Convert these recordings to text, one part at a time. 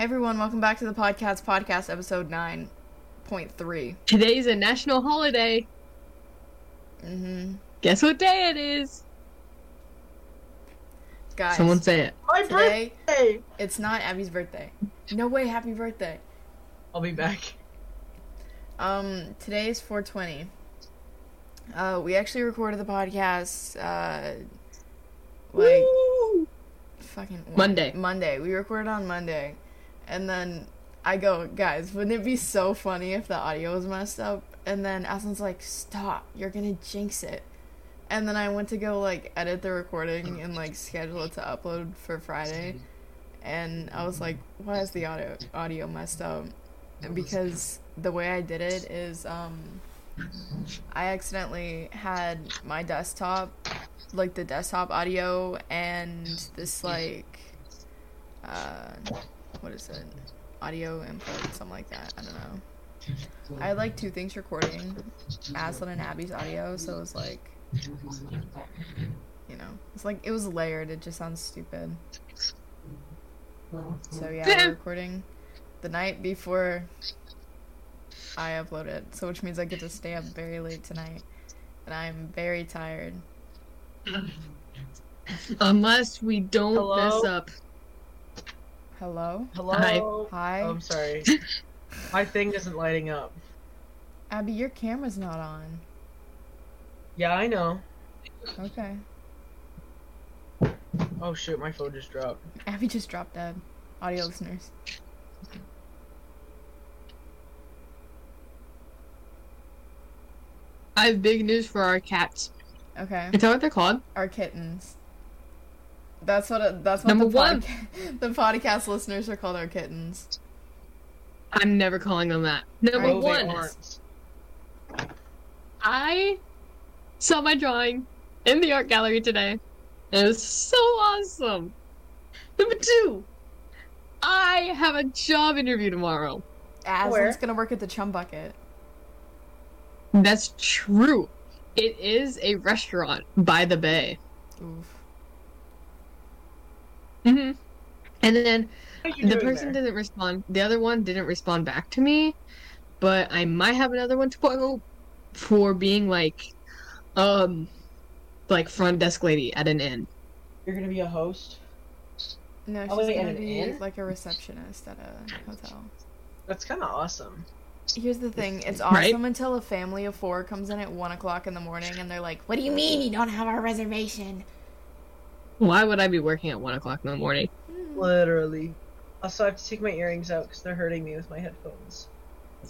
Hey everyone, welcome back to the podcast, podcast episode 9.3. Today's a national holiday. Mm-hmm. Guess what day it is? Guys, Someone say it. My Today- birthday. it's not Abby's birthday. No way, happy birthday. I'll be back. Um, today is 420. Uh, we actually recorded the podcast, uh, like, Woo! fucking when? Monday. Monday. We recorded on Monday, and then I go, guys, wouldn't it be so funny if the audio was messed up? And then Aslan's like, stop, you're gonna jinx it. And then I went to go like edit the recording and like schedule it to upload for Friday, and I was like, why is the audio audio messed up? Because the way I did it is, um, I accidentally had my desktop like the desktop audio and this like uh what is it? Audio input something like that. I don't know. I had like two things recording aslan and abby's audio so it was like you know it's like it was layered. It just sounds stupid. So yeah we're recording the night before i upload it so which means i get to stay up very late tonight and i'm very tired. Unless we don't Hello? mess up. Hello Hello. hi Oh, I'm sorry. My thing isn't lighting up. abby your camera's not on Yeah, I know. okay Oh shoot, my phone just dropped. Abby just dropped dead. Audio listeners. I have big news for our cats. Okay. Is that what they're called? Our kittens. That's what it, that's what Number the, one. podca- the podcast listeners are called our kittens. I'm never calling them that. Number Right. Oh, they one, aren't. I saw my drawing in the art gallery today. It was so awesome. Number two, I have a job interview tomorrow. Aslan's Where? gonna work at the Chum Bucket. That's true. It is a restaurant by the bay. Oof. Hmm And then What are you the person there? didn't respond. The other one didn't respond back to me, but I might have another one to tomorrow for being like, um, like front desk lady at an inn. You're gonna be a host. No, she's Oh, wait, gonna be inn? like a receptionist at a hotel. That's kind of awesome. Here's the thing, it's Right? awesome until a family of four comes in at one o'clock in the morning and they're like, What do you mean you don't have our reservation? Why would I be working at one o'clock in the morning? Hmm. Literally. Also, I have to take my earrings out because they're hurting me with my headphones.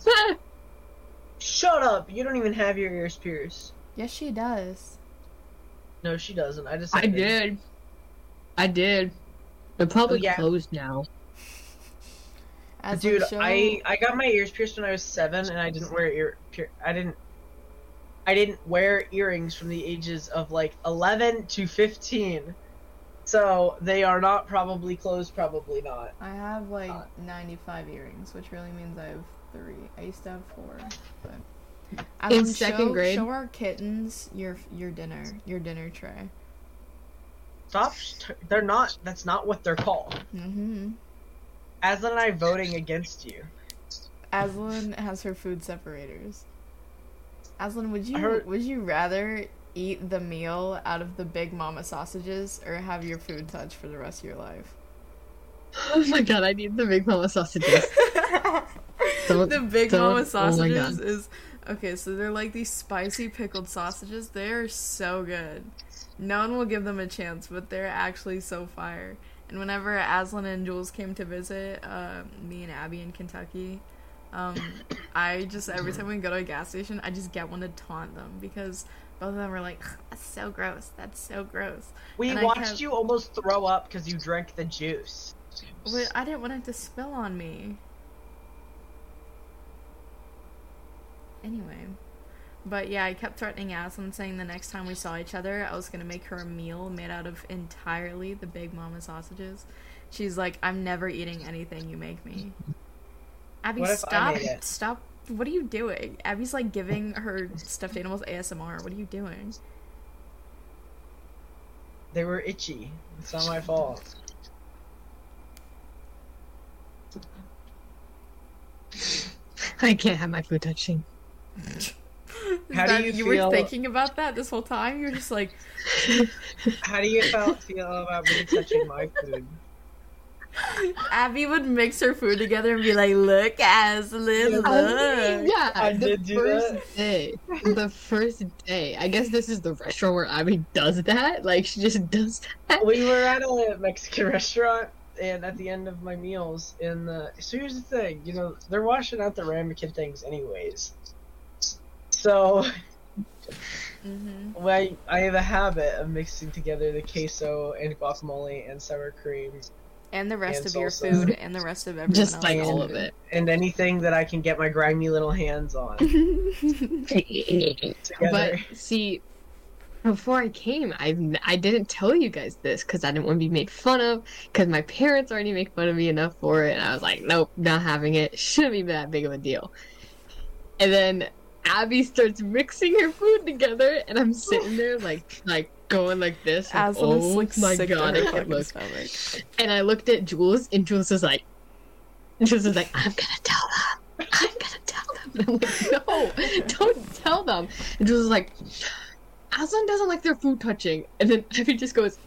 Shut up! You don't even have your ears pierced. Yes she does. No, she doesn't. I just. I did. I did. They're probably Oh, yeah. closed now. As Dude, show, I I got my ears pierced when I was seven, and I didn't wear ear. Pier- I didn't. I didn't wear earrings from the ages of like eleven to fifteen, so they are not probably closed. Probably not. I have like Uh, 95 earrings, which really means I have three. I used to have four, but In second show, grade- show our kittens your your dinner, your dinner tray. Stop. They're not. That's not what they're called. Mm-hmm. Aslan and I voting against you. Aslan has her food separators. Aslan, would you I heard- would you rather eat the meal out of the Big Mama sausages or have your food touch for the rest of your life? Oh my god, I need the Big Mama sausages. The Big Mama oh sausages God. is okay. So they're like these spicy pickled sausages. They're so good. No one will give them a chance, but they're actually so fire. And whenever Aslan and Jules came to visit uh, me and Abby in Kentucky, um, I just every time we go to a gas station, I just get one to taunt them because both of them were like, "That's so gross. That's so gross." We And watched kept- you almost throw up because you drank the juice. But I didn't want it to spill on me. Anyway. But yeah, I kept threatening Aslan saying the next time we saw each other, I was gonna make her a meal made out of entirely the Big Mama sausages. She's like, I'm never eating anything you make me. Abby, What if I stop. Stop. What are you doing? Abby's like giving her stuffed animals ASMR. What are you doing? They were itchy. It's not my fault. I can't have my food touching. How do That- you you feel- were thinking about that this whole time? You're just like, How do you feel, feel about me touching my food? Abby would mix her food together and be like, "Look, Aslan, look." yeah, I the did do first that. day. The first day. I guess this is the restaurant where Abby does that. Like she just does that. We were at a Mexican restaurant, and at the end of my meals, in the so here's the thing, you know, they're washing out the ramekin things anyways. So hmm I I have a habit of mixing together the queso and guacamole and sour cream And the rest And of your salsa. food and the rest of everyone Just else. like else. all of it. and anything that I can get my grimy little hands on. But see, before I came, I I didn't tell you guys this because I didn't want to be made fun of. Because my parents already make fun of me enough for it, and I was like, nope, not having it. Shouldn't be that big of a deal. And then Abby starts mixing her food together, and I'm sitting there like like going like this. Like, oh like my god, I can't look. stomach. And I looked at Jules, and Jules was like, Jules was like, I'm gonna tell them. I'm gonna tell them. And I'm like, no, don't tell them. And Jules was like, Aslan doesn't like their food touching. And then Abby just goes,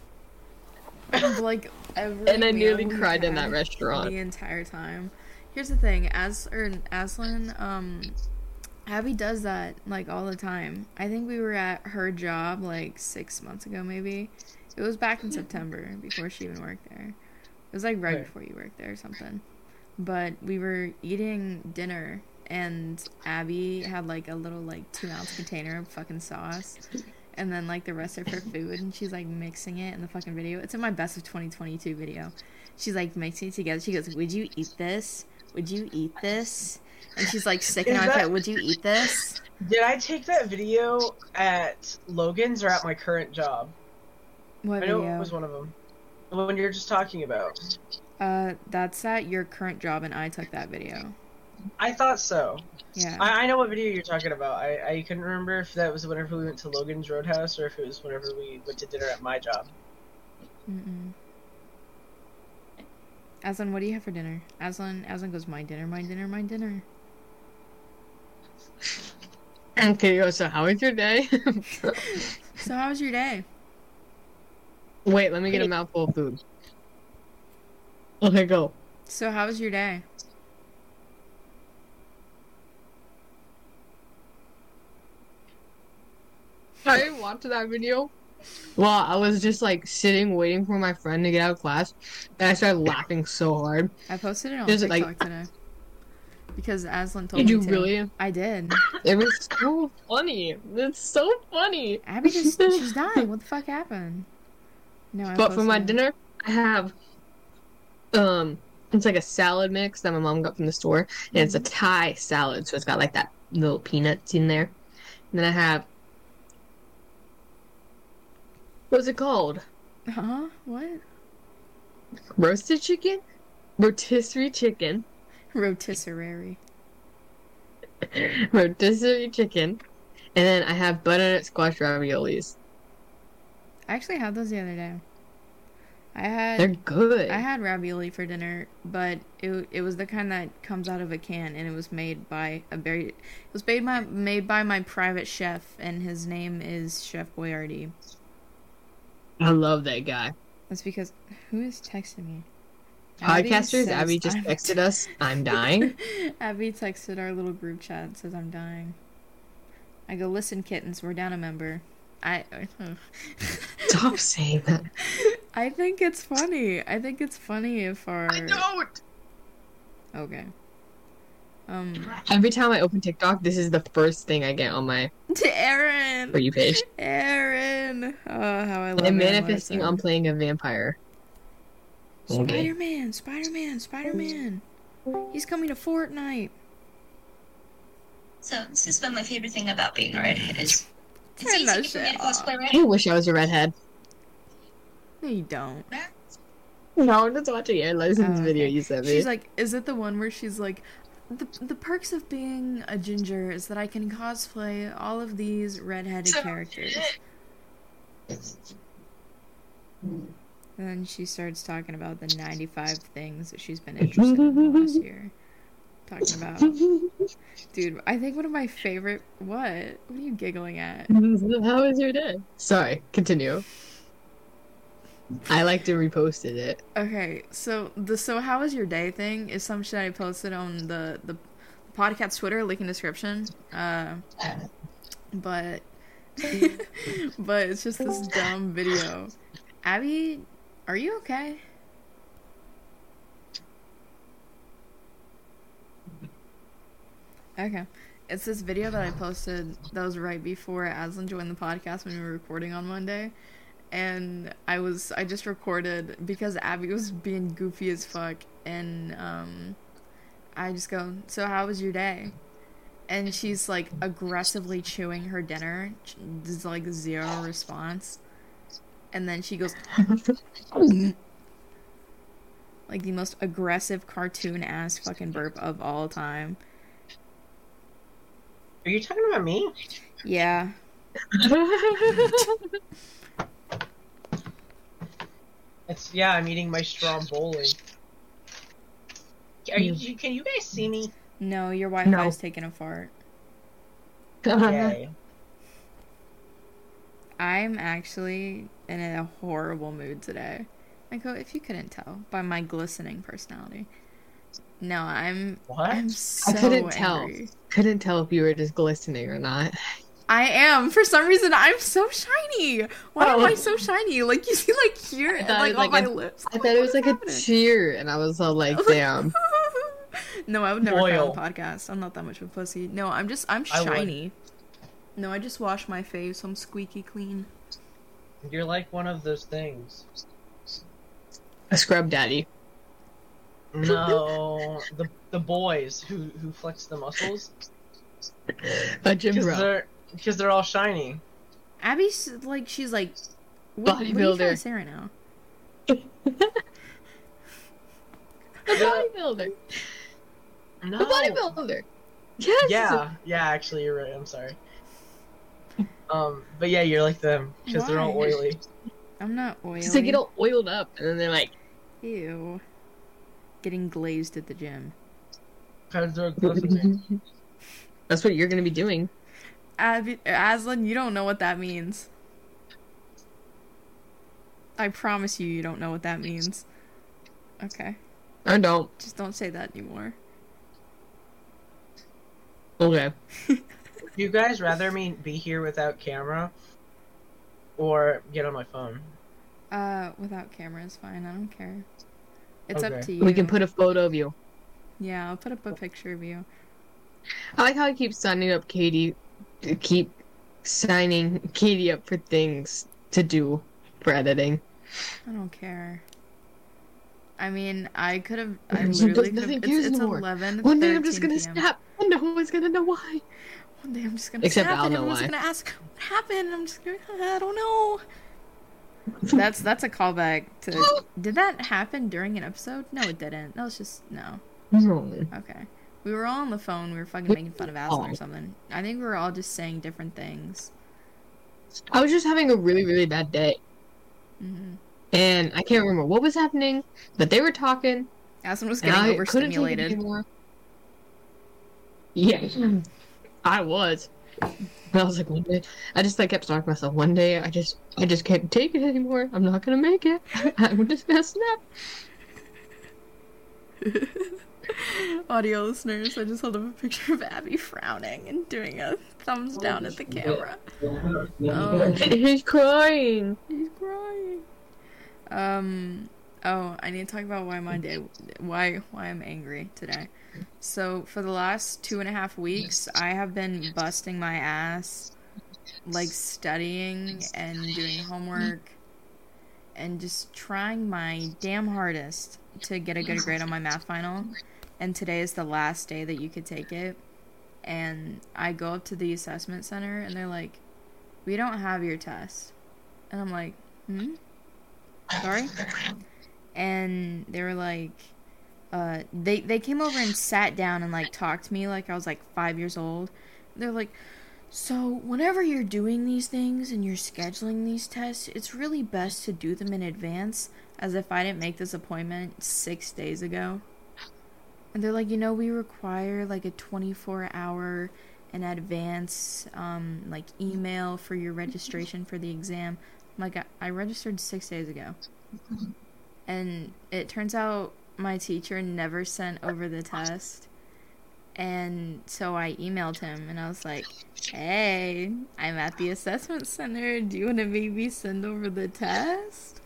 like every and I nearly cried in that restaurant. the entire time. Here's the thing, as or Aslan, um, Abby does that like all the time. I think we were at her job like six months ago, maybe. It was back in September before she even worked there. It was like right before you worked there or something. But we were eating dinner and Abby had like a little like two ounce container of fucking sauce. And then like the rest of her food and she's like mixing it in the fucking video. It's in my best of twenty twenty two video. She's like mixing it together. She goes, Would you eat this? Would you eat this? And she's like sticking Is on that- Would you eat this? Did I take that video at Logan's or at my current job? What I know video? it was one of them. The one you're just talking about. Uh, that's at your current job, and I took that video. I thought so. Yeah. I, I know what video you're talking about. I, I couldn't remember if that was whenever we went to Logan's Roadhouse or if it was whenever we went to dinner at my job. Mm-mm. Aslan, what do you have for dinner? Aslan, Aslan goes, my dinner, my dinner, my dinner. Okay, go, so how was your day? So how was your day? Wait, let me get a mouthful of food. Okay, go. So how was your day? I didn't watch that video. Well, I was just like sitting waiting for my friend to get out of class, and I started laughing so hard. I posted it on TikTok like- today. Because Aslan told Did me you to. really? I did. It was so funny. It's so funny. Abby just she's dying. What the fuck happened? No, I But for my posted dinner, I have um, it's like a salad mix that my mom got from the store, and it's a Thai salad, so it's got like that little peanuts in there. And then I have what's it called? Huh? What? Roasted chicken, rotisserie chicken, Rotisserie. rotisserie chicken, and then I have butternut squash raviolis. I actually had those the other day. I had They're good. I had ravioli for dinner, but it it was the kind that comes out of a can, and it was made by a very it was made by made by my private chef, and his name is Chef Boyardee. I love that guy. That's because who is texting me? Abby Podcasters, says Abby just I'm- texted us. I'm dying. Abby texted our little group chat and says I'm dying. I go listen, kittens, we're down a member. I Stop saying that. I think it's funny. I think it's funny if our I don't. okay. Um, Every time I open TikTok, this is the first thing I get on my to Aaron. for you page. Aaron. Oh, how I love I'm Aaron manifesting Larson. on playing a vampire. Okay. Spider Man, Spider Man, Spider Man. He's coming to Fortnite. So this has been my favorite thing about being a redhead is it's easy for me to cosplay I wish I was a redhead. No, you don't. No, I'm just watching Aaron Larson's Oh, video okay. you sent me. She's like, is it the one where she's like, the the perks of being a ginger is that I can cosplay all of these redheaded characters. And then she starts talking about the 95 things that she's been interested in last year. Talking about, dude, I think one of my favorite. What? What are you giggling at? How was your day? Sorry, continue. I like to reposted it. Okay, so the so how was your day thing is some shit I posted on the the podcast Twitter, link in description. Uh, but but it's just this dumb video. Abby, are you okay? Okay. It's this video that I posted that was right before Aslan joined the podcast when we were recording on Monday. And I was I just recorded because Abby was being goofy as fuck and um I just go, "So how was your day?" And she's like aggressively chewing her dinner. There's like zero response. And then she goes like the most aggressive cartoon ass fucking burp of all time. Are you talking about me? Yeah. It's yeah. I'm eating my stromboli. Are you, you? Can you guys see me? No, your Wi-Fi No. is taking a fart. Yay. I'm actually in a horrible mood today. Michael, if you couldn't tell by my glistening personality. No, I'm What? I'm so I couldn't tell. Couldn't tell if you were just glistening or not. I am. For some reason, I'm so shiny. Why am Oh. I so shiny? Like you see, like here, and thought like on was like my lips. I thought it was like a What's tear, and I was all like, "Damn." no, I would never cry on Oil. the podcast. I'm not that much of a pussy. No, I'm just I'm I would. shiny. No, I just wash my face. I'm squeaky clean. You're like one of those things. A scrub daddy. No, the the boys who who flex the muscles A gym because bro. they're because they're all shiny. Abby's like she's like what, what are you Bodybuilder. to say right now? A bodybuilder. No. A bodybuilder. Yes. Yeah, yeah. Actually, you're right. I'm sorry. Um, but yeah, you're like them because they're all oily. I'm not oily. Because they get all oiled up, and then they're like, Ew. Getting glazed at the gym. Because they're glistening. "That's what you're gonna be doing." Abby, Aslan, you don't know what that means. I promise you, you don't know what that means. Okay, I don't. just don't say that anymore. Okay. you guys rather me be here without camera, or get on my phone? Uh, without camera is fine. I don't care. It's up to you. We can put a photo of you. Yeah, I'll put up a picture of you. I like how I keep signing up Katie, to keep signing Katie up for things to do for editing. I don't care. I mean, I could have. I She literally could have. It's, it's eleven. One day I'm just gonna PM. snap, and no one's gonna know why. One day I'm just gonna Except snap I'll and know everyone's why. gonna ask what happened. and I'm just gonna. I don't know. That's that's a callback to. Did that happen during an episode? No, it didn't. That was just no. No. Okay. We were all on the phone. We were fucking making fun of Aslan or something. I think we were all just saying different things. I was just having a really, really bad day, hmm and I can't remember what was happening, but they were talking, Aslan was getting I couldn't take it overstimulated. Yeah, I was. I was like, one day, I just like kept talking to myself. One day, I just, I just can't take it anymore. I'm not gonna make it. I'm just gonna snap. Audio listeners, I just held up a picture of Abby frowning and doing a thumbs down at the camera. Oh, He's crying. he's crying. Um. Oh, I need to talk about why my day, why why I'm angry today. So for the last two and a half weeks, I have been busting my ass, like studying and doing homework, and just trying my damn hardest to get a good grade on my math final. And today is the last day that you could take it. And I go up to the assessment center, and they're like, "We don't have your test," and I'm like, "Hmm." Sorry and they were like uh they they came over and sat down and like talked to me like i was like five years old they're like So, whenever you're doing these things and you're scheduling these tests, it's really best to do them in advance, as if I didn't make this appointment six days ago. And they're like, you know, we require like a 24 hour in advance, um, like email for your registration for the exam. Like, I, I registered six days ago. Mm-hmm. And it turns out my teacher never sent over the test. And so I emailed him and I was like, hey, I'm at the assessment center. Do you want to maybe send over the test?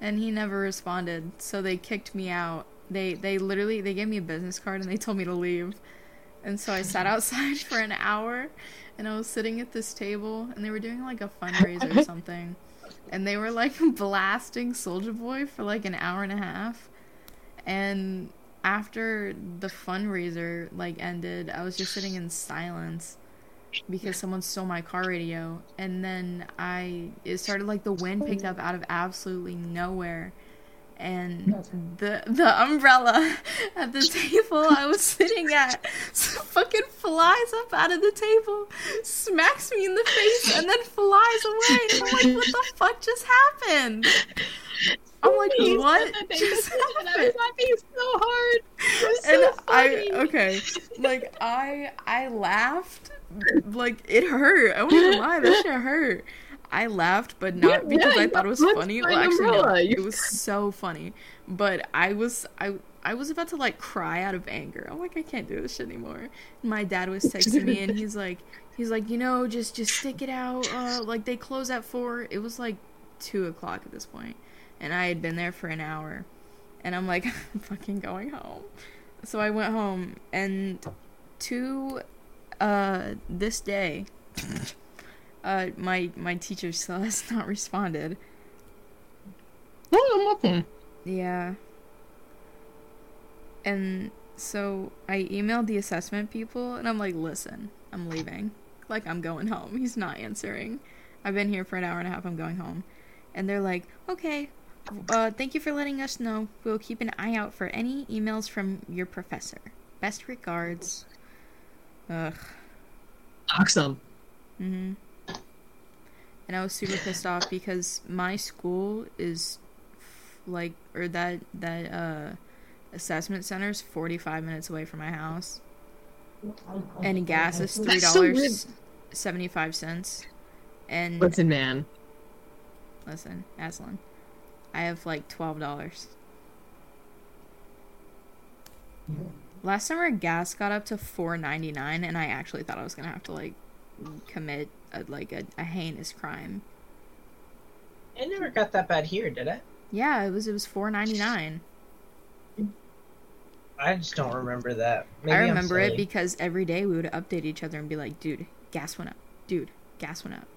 And he never responded. So they kicked me out. They they literally they gave me a business card and they told me to leave. And so I sat outside for an hour and I was sitting at this table and they were doing like a fundraiser or something. And they were like blasting Soldier Boy for like an hour and a half. And after the fundraiser like ended, I was just sitting in silence because someone stole my car radio and then I it started like the wind picked up out of absolutely nowhere and the the umbrella at the table I was sitting at fucking flies up out of the table, smacks me in the face, and then flies away. And I'm like, what the fuck just happened? I'm like, what just happened? I was laughing so hard. It was and so I funny. okay, like I I laughed, like it hurt. I won't even lie, that shit hurt. I laughed, but not Yeah, because yeah, I thought it was funny. Well, actually, no, it was so funny. But I was I I was about to like cry out of anger. I'm like, I can't do this shit anymore. And my dad was texting me, and he's like, he's like, you know, just just stick it out. Uh, like they close at four. It was like two o'clock at this point, and I had been there for an hour, and I'm like, I'm fucking going home. So I went home, and to uh this day, uh my my teacher still has not responded. Oh, nothing. Yeah. And so I emailed the assessment people and I'm like, listen, I'm leaving. Like, I'm going home. He's not answering. I've been here for an hour and a half. I'm going home. And they're like, okay, uh, thank you for letting us know. We'll keep an eye out for any emails from your professor. Best regards. Ugh. Awesome. hmm And I was super pissed off because my school is like, or that that uh assessment center is forty five minutes away from my house, and gas is three That's so weird. dollars seventy five cents. And Listen, man. listen, Aslan, I have like twelve dollars. Last summer, gas got up to four ninety nine, and I actually thought I was gonna have to like commit a, like a, a heinous crime. It never got that bad here, did it? Yeah, it was it was four ninety nine. I just don't remember that. Maybe I remember it because every day we would update each other and be like, "Dude, gas went up. Dude, gas went up."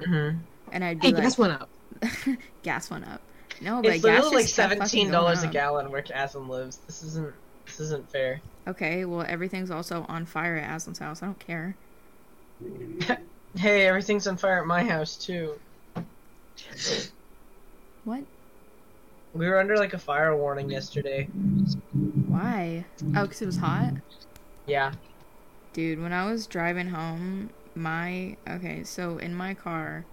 Mhm. And I'd be Hey, like, gas went up. "Gas went up." No, but It's gas literally like just kept fucking seventeen dollars a up. gallon where Aslan lives. This isn't. This isn't fair. Okay, well everything's also on fire at Aslan's house. I don't care. Hey, everything's on fire at my house too. What? We were under like a fire warning yesterday. Why? Oh, because it was hot. Yeah. Dude, when I was driving home, my okay, so in my car,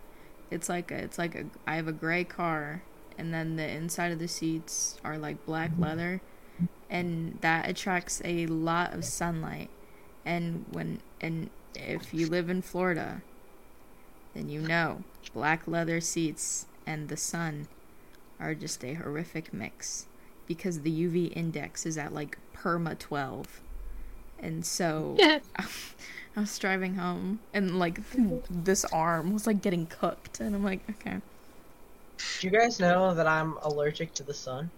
it's like a, it's like a I have a gray car, and then the inside of the seats are like black leather, and that attracts a lot of sunlight. And when and if you live in Florida, then you know black leather seats and the sun are just a horrific mix because the UV index is at like perma 12. And so Yeah. I was driving home and like this arm was like getting cooked and I'm like, okay. Do you guys know that I'm allergic to the sun?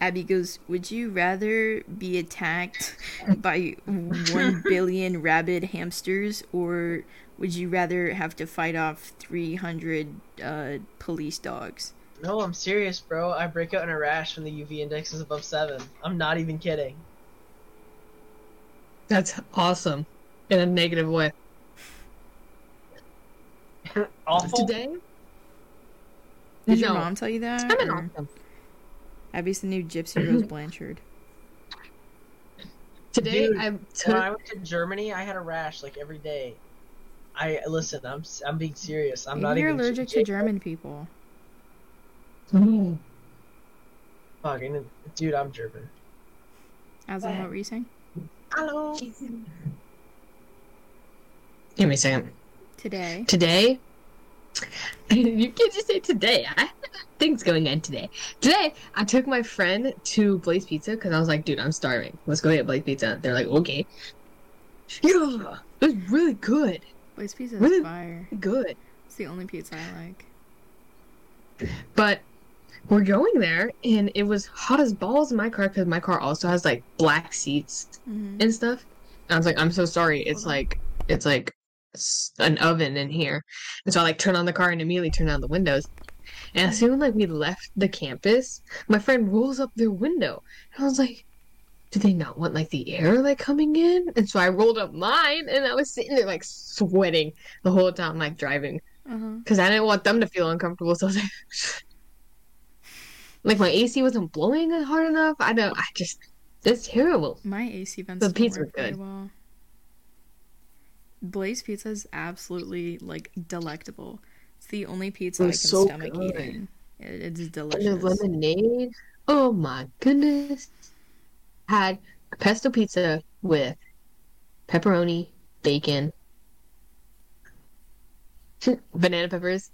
Abby goes, "Would you rather be attacked by 1 billion rabid hamsters or would you rather have to fight off 300 uh, police dogs?" No, I'm serious, bro. I break out in a rash when the UV index is above seven. I'm not even kidding. That's awesome. In a negative way. Awful. Today? Did your mom tell you that? I'm an awesome. Abby's the new Gypsy Rose Blanchard. Today Dude, I When I went to Germany, I had a rash like every day. I listen. I'm s- I'm being serious. I'm Maybe not you're even allergic to German people. Mm. Fucking dude, I'm German. As in what were you saying? Hello. Give me a second. Today. Today, you can't just say today. I have things going on today. Today, I took my friend to Blaze Pizza because I was like, dude, I'm starving. Let's go get Blaze Pizza. They're like, okay. Yeah, it was really good. Blaze pizza is Really? fire. Good. It's the only pizza I like. But we're going there, and it was hot as balls in my car because my car also has like black seats hmm and stuff. And I was like, I'm so sorry. It's Hold on. like it's like an oven in here. And so I like turn on the car and immediately turn on the windows. And as soon like we left the campus, my friend rolls up their window. And I was like, do they not want like the air like coming in? And so I rolled up mine and I was sitting there like sweating the whole time like driving Uh-huh. because I didn't want them to feel uncomfortable. So I was like, like my AC wasn't blowing hard enough. I don't. I just that's terrible. My AC vents The pizza work good. well. Blaze pizza is absolutely like delectable. It's the only pizza It I can so stomach good. eating. It, it's And the delicious. lemonade. Oh my goodness. Had a pesto pizza with pepperoni, bacon, banana peppers,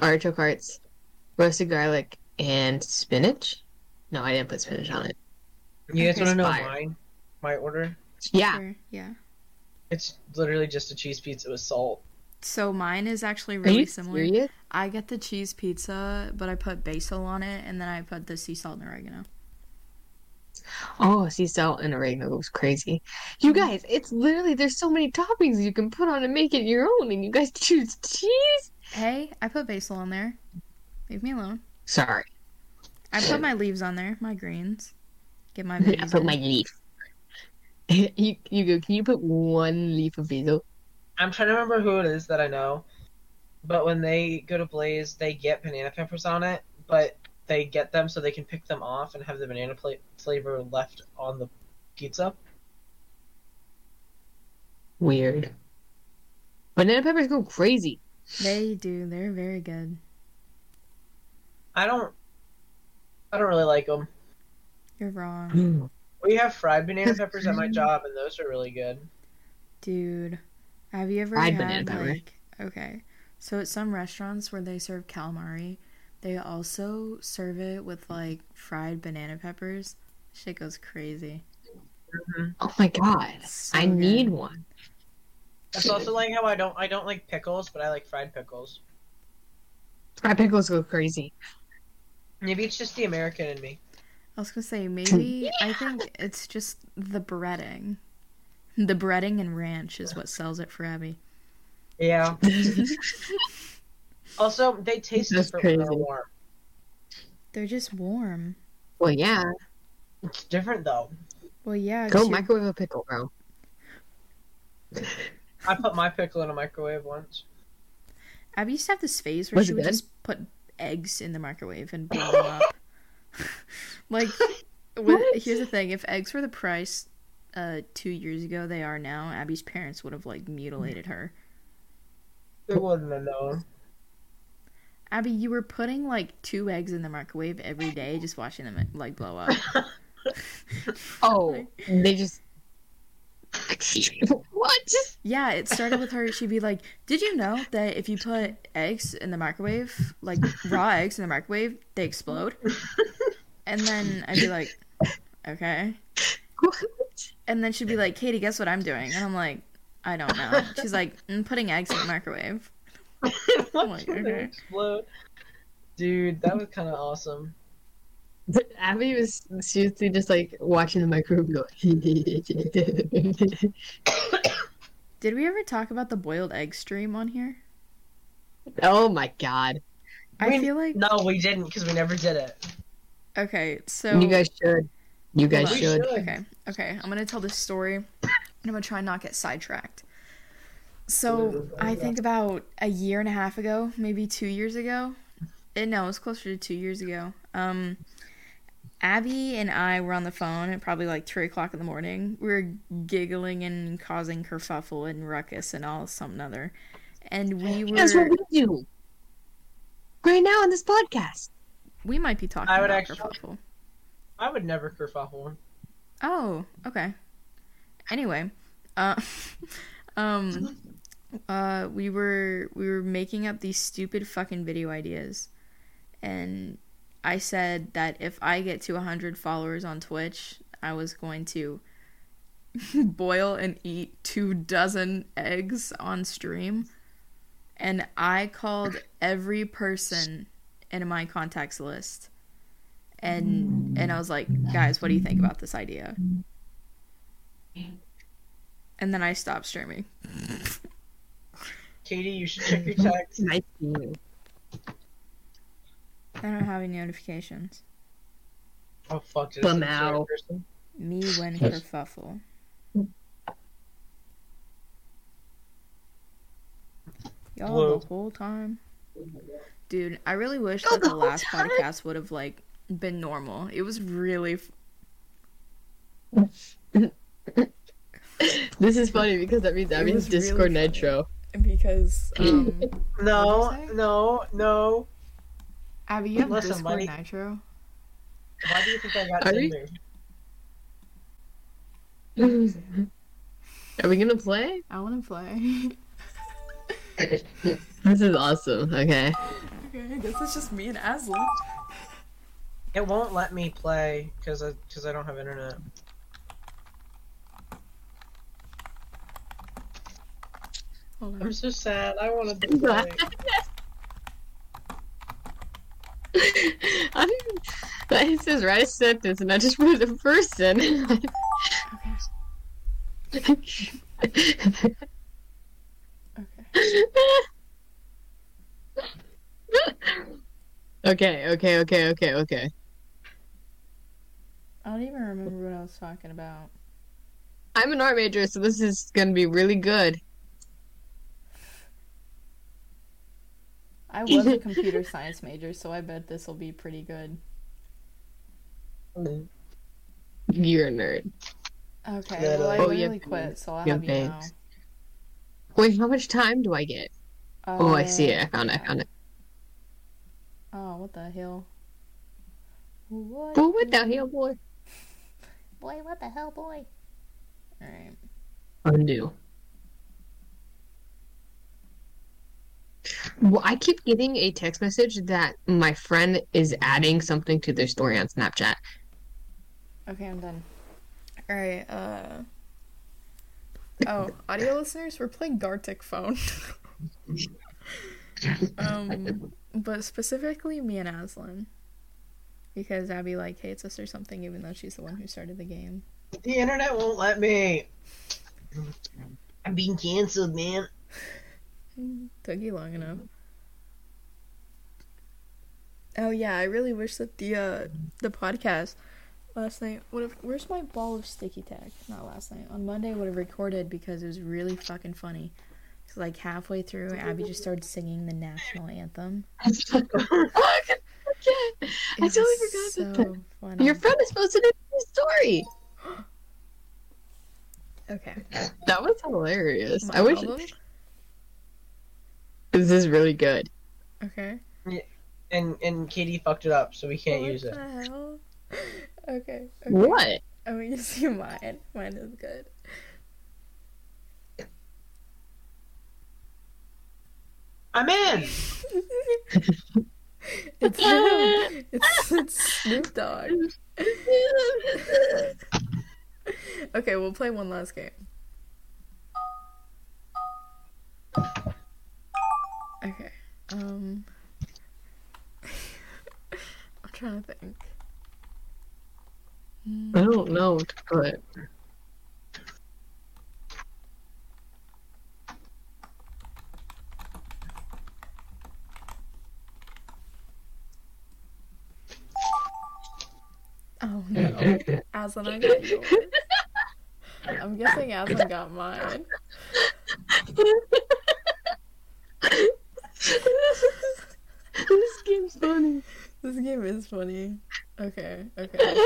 artichoke hearts, roasted garlic, and spinach. No, I didn't put spinach on it. You guys want to know Fire. mine? My order? Yeah. Sure, yeah. It's literally just a cheese pizza with salt. So mine is actually Are really you similar. serious? I get the cheese pizza, but I put basil on it, and then I put the sea salt and oregano. Oh, sea salt and oregano goes crazy. You Mm-hmm. guys, it's literally there's so many toppings you can put on and make it your own, and you guys choose cheese. Hey, I put basil on there. Leave me alone. Sorry, I put my leaves on there, my greens. Get my I put in. my leaf. you, you go. Can you put one leaf of basil? I'm trying to remember who it is that I know, but when they go to Blaze, they get banana peppers on it, but they get them so they can pick them off and have the banana pla- flavor left on the pizza. Weird. Banana peppers go crazy. They do. They're very good. I don't, I don't really like them. You're wrong. Hmm. We have fried banana peppers at my job, and those are really good. Dude, have you ever Fried had banana pepper. like okay? So at some restaurants where they serve calamari, they also serve it with like fried banana peppers. Shit goes crazy. Mm-hmm. Oh my god, So I need good. one. That's also like how I don't, I don't like pickles, but I like fried pickles. Fried pickles go crazy. Maybe it's just the American in me. I was gonna say maybe I think it's just the breading. The breading and ranch is what sells it for Abby. Yeah. Also, they taste That's different when they're crazy. warm. They're just warm. well, yeah. It's different though. Well, yeah. Go you're- microwave a pickle, bro. I put my pickle in a microwave once. Abby used to have this phase where Was she would good? just put eggs in the microwave and blow them up. like, with, here's the thing: if eggs were the price uh, two years ago they are now, Abby's parents would have like mutilated her. It wouldn't have known. Abby, you were putting like two eggs in the microwave every day, just watching them like blow up. Oh, they just. what? Yeah, it started with her. She'd be like, "Did you know that if you put eggs in the microwave, like raw eggs in the microwave, they explode?" And then I'd be like, "Okay." And then she'd be like, "Katie, guess what I'm doing?" And I'm like, "I don't know." She's like, "I'm putting eggs in the microwave." Watch like, when okay. explode. Dude, that was kind of awesome. Abby was seriously just like watching the microwave go. Did we ever talk about the boiled egg stream on here? oh my god. I We- feel like No, we didn't because we never did it. Okay, so You guys should. You guys should. should. Okay, okay. I'm gonna tell this story, and I'm gonna try and not get sidetracked. So I think about a year and a half ago, maybe two years ago. Eh, no, it was closer to two years ago. Um, Abby and I were on the phone at probably like three o'clock in the morning. We were giggling and causing kerfuffle and ruckus and all something other. And we were That's what we do. Right now on this podcast. We might be talking I would about actually- kerfuffle. I would never kerfuffle. Oh, okay. Anyway, uh, um, uh, we were we were making up these stupid fucking video ideas, and I said that if I get to hundred followers on Twitch, I was going to boil and eat two dozen eggs on stream, and I called every person in my contacts list and and I was like, guys, what do you think about this idea? And then I stopped streaming. Katie, you should check your text. Nice to you. I don't have any notifications. Oh fuck! Did But I send it to the now- Me when kerfuffle. Y'all Blue. the whole time. Dude, I really wish Y'all that the the last time? podcast would have like been normal. It was really f- This is funny because that means Abby was has really Discord funny. Nitro. because um No, What'd you say? no, no. Abby, you have Listen, Discord buddy. Nitro. Why do you think I got Are we- Tinder? Are we gonna play? I want to play. This is awesome. Okay. Okay, I guess it's just me and Aslan. It won't let me play because I because I don't have internet. Hold I'm so sad. I want to do play. I didn't. It says write a sentence, and I just wrote a person. Okay. okay, okay, okay, okay, okay. Okay. I don't even remember what I was talking about. I'm an art major, so this is gonna be really good. I was a computer science major, so I bet this will be pretty good. You're a nerd. Okay, well, I Oh, yeah. really quit, so I'll Yeah, have you know. Wait, how much time do I get? oh, I see it. I found it. I oh. found it. Oh, what the hell? What? Oh, what the hell, boy? Boy, what the hell, boy? Alright. Undo. Well, I keep getting a text message that my friend is adding something to their story on Snapchat. Okay, I'm done. Alright, uh. Oh, audio listeners, we're playing Gartic Phone. um, but specifically me and Aslan. Because Abby, like, hates us or something, even though she's the one who started the game. The internet won't let me. I'm being canceled, man. Took you long enough. Oh yeah, I really wish that the uh the podcast last night would have. Where's my ball of sticky tack? Not last night. On Monday would have recorded because it was really fucking funny. So like halfway through, Abby just started singing the national anthem. I totally It was forgot about so funny. Your friend is posted it in the story. okay. That was hilarious. My I wish album? this is really good. Okay. And and Katie fucked it up, so we can't What use it. hell? Okay. okay. What? Oh, I'm gonna see mine. Mine is good. I'm in. it's him. It's, it's Snoop Dogg. Okay, we'll play one last game. Okay. Um. I'm trying to think. I don't know what Oh no. Aslan, I got yours. I'm guessing Aslan got mine. this game's funny. This game is funny. Okay, okay, okay.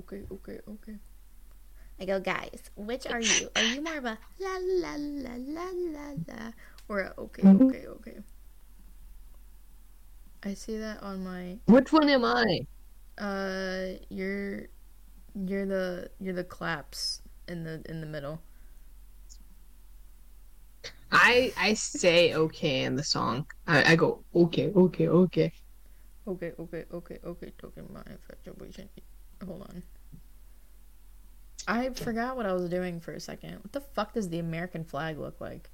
Okay, okay, okay. I go, guys, which are you? Are you more of a la la la la la la or a okay, mm-hmm. okay, okay? I see that on my Which one am I? Uh you're you're the you're the claps in the in the middle. I I say okay in the song. I, I go okay, okay, okay. Okay, okay, okay, okay, talking my infatuation. Hold on. I forgot what I was doing for a second. What the fuck does the American flag look like?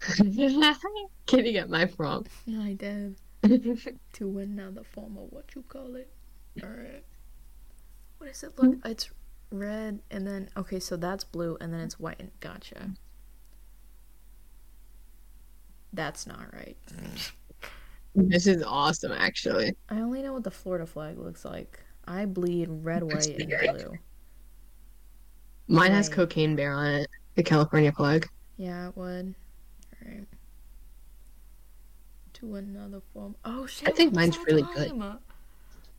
Kitty got my from. Yeah, I did. To another form of what you call it. Alright. What does it look? It's red and then okay, so that's blue and then it's white. Gotcha. That's not right. This is awesome, actually. I only know what the Florida flag looks like. I bleed red, white, and blue. Mine has cocaine bear on it. The California flag. Yeah, it would. Alright. To another form. Oh shit! I think mine's out of really good.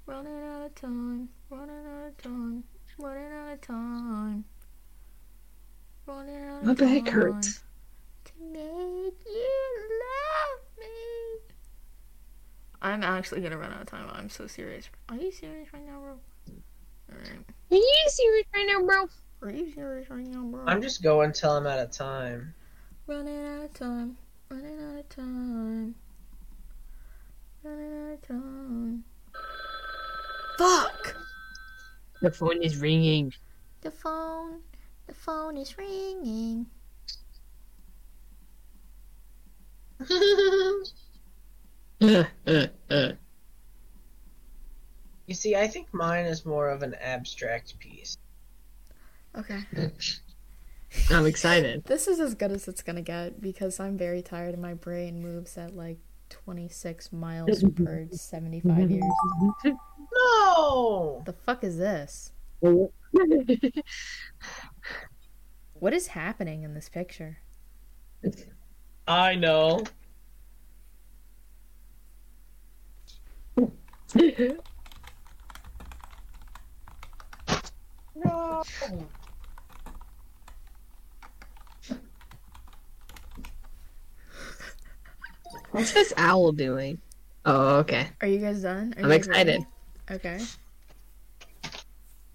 Running out of time. Running out of time. Running out of time. Running out of My back hurts. To make you love me. I'm actually gonna run out of time. I'm so serious. Are you serious right now, bro? Alright. Are you serious right now, bro? Are you serious right now, bro? I'm just going till I'm out of time. Running out of time. Running out of time. Running out of time. Fuck! The phone is ringing. The phone. The phone is ringing. Uh, uh, uh. You see, I think mine is more of an abstract piece. Okay. I'm excited. This is as good as it's gonna get because I'm very tired and my brain moves at like 26 miles per 75 years. No! The fuck is this? What is happening in this picture? I know. No! What's this owl doing? Oh, okay. Are you guys done? Are I'm guys ready? excited. Okay.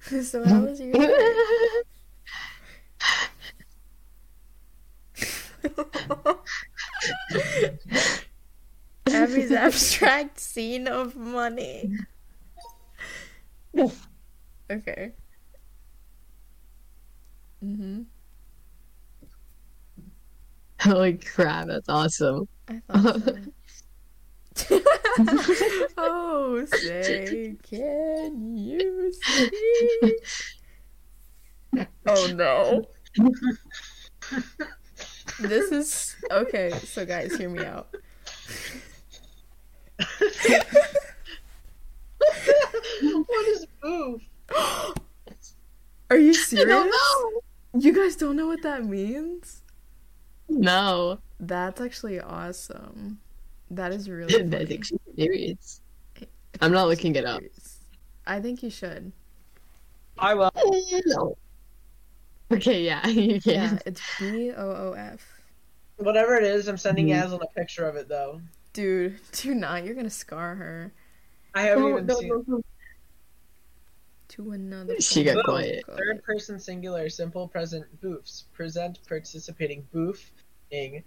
so how was your? Abby's abstract scene of money. Okay. Mhm. Holy crap, that's awesome. I thought so. oh, say, can you see? Oh no. This is okay. So, guys, hear me out. what is boof? Are you I serious? don't know. You guys don't know what that means? No. That's actually awesome. That is really That's funny. actually serious. I'm not looking it up. I think you should. I will. No. Okay, yeah, you can. Yeah, it's B O O F. Whatever it is, I'm sending Mm. Aslan a picture of it though. Dude, do not. You're gonna scar her. I haven't No, even no, seen no, no. To another. She got Boom. quiet. Third person singular simple present boofs. Present participating boofing.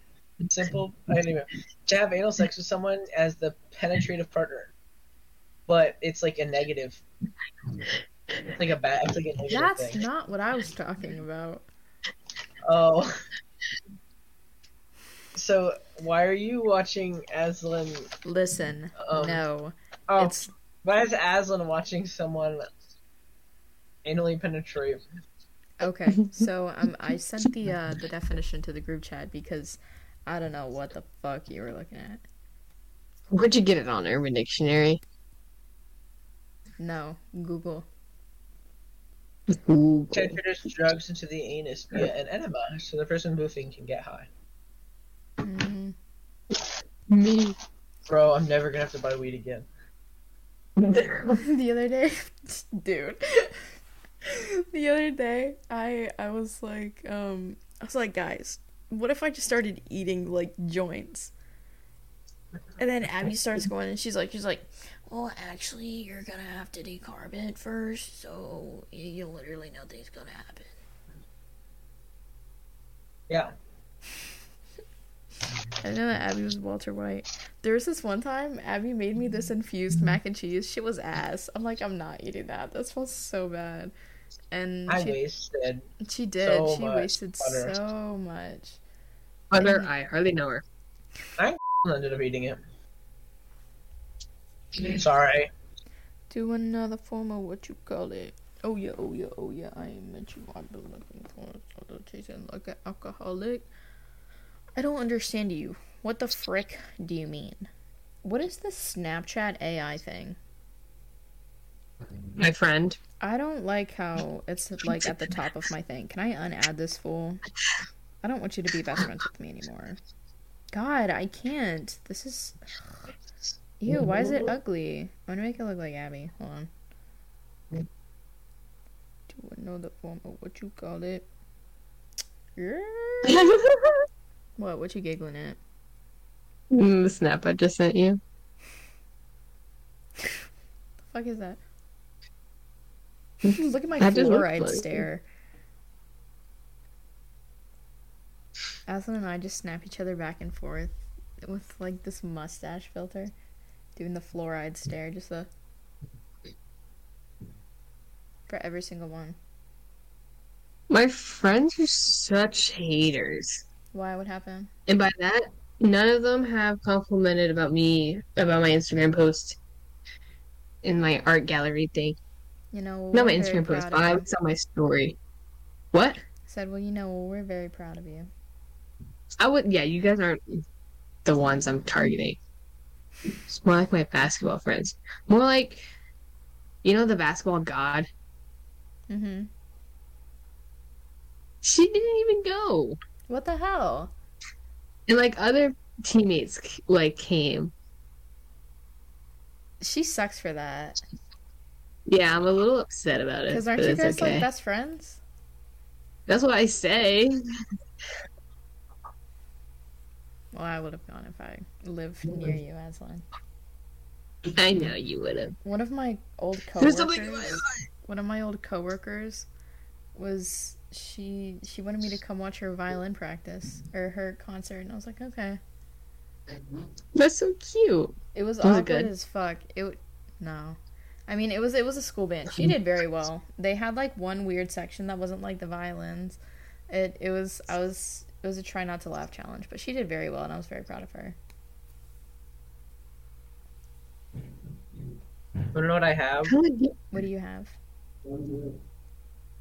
Simple anyway. To have anal sex with someone as the penetrative partner. But it's like a negative. It's like a bad it's like a negative That's thing. not what I was talking about. Oh. So why are you watching Aslan Listen, Um, no. oh It's why is Aslan watching someone anally penetrate? okay. So um, I sent the uh, the definition to the group chat because I don't know what the fuck you were looking at. Where'd you get it on Urban Dictionary? No, Google. Ooh. To introduce drugs into the anus via an enema so the person boofing can get high. hmm Me. Bro, I'm never gonna have to buy weed again. the other day, dude. the other day, I I was like, um, I was like, guys, what if I just started eating like joints? And then Abby starts going, and she's like, she's like, well, actually, you're gonna have to decarb it first, so you, literally nothing's gonna happen. Yeah. I didn't know that Abby was Walter White. There was this one time Abby made me this infused mac and cheese. Shit was ass. I'm like, I'm not eating that. That smells so bad. And I she, wasted. she did. so she wasted butter. so much. Mother, I hardly know her. I ended up eating it. Sorry. Do another form of what you call it. Oh yeah, oh yeah, oh yeah. I met you. I've been looking for soda tasting like an alcoholic. I don't understand you. What the frick do you mean? What is this Snapchat AI thing? My friend. I don't like how it's like at the top of my thing. Can I unadd this fool? I don't want you to be best friends with me anymore. God, I can't. This is. Ew, why is it ugly? I'm gonna make it look like Abby. Hold on. Do another form of what you call it. What? What you giggling at? Mm, the snap I just sent you. The fuck is that? Look at my looks fluoride stare. Aslan and I just snap each other back and forth with like this mustache filter, doing the fluoride stare, just the for every single one. My friends are such haters. Why? What happened? And by that, none of them have complimented about me about my Instagram post in my art gallery thing. You know, Not my Instagram post, but I was on my story. What? said, well, you know, we're very proud of you. I would, yeah, you guys aren't the ones I'm targeting. It's more like my basketball friends. More like, you know, the basketball god. Mm-hmm. She didn't even go. What the hell? And like other teammates, like came. She sucks for that. Yeah, I'm a little upset about it. Because aren't you guys okay. like best friends? That's what I say. Well, I would have gone if I lived near you, Aslan. I know you would have. One of my old There's something in my coworkers. eye. One of my old coworkers was she she wanted me to come watch her violin practice or her concert, and I was like, okay. That's so cute. It was Was it awkward good? as fuck. It no, I mean it was it was a school band. She did very well. They had like one weird section that wasn't like the violins. It it was I was it was a try not to laugh challenge, but she did very well, and I was very proud of her. Wanna know what I have? What do you have?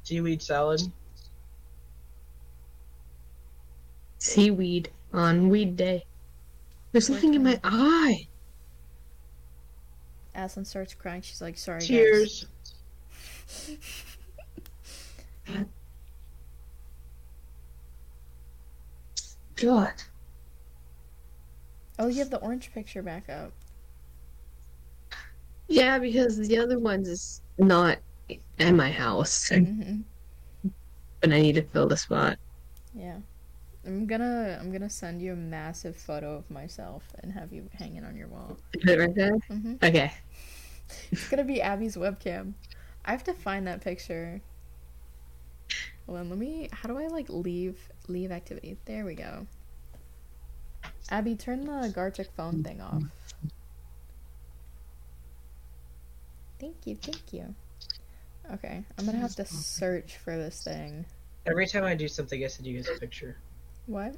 Seaweed salad. Seaweed on weed day. There's something in my eye. Aslan starts crying. She's like, "Sorry, guys." Cheers. God. Oh, you have the orange picture back up. Yeah, because the other ones is not at my house, hmm but I need to fill the spot. Yeah. I'm gonna I'm gonna send you a massive photo of myself and have you hang it on your wall. Put it right there. hmm Okay. It's gonna be Abby's webcam. I have to find that picture. Hold on, let me. How do I like leave leave activity? There we go. Abby, turn the Gartic phone thing off. Thank you, thank you. Okay, I'm gonna have to search for this thing. Every time I do something, I send you guys a picture. What?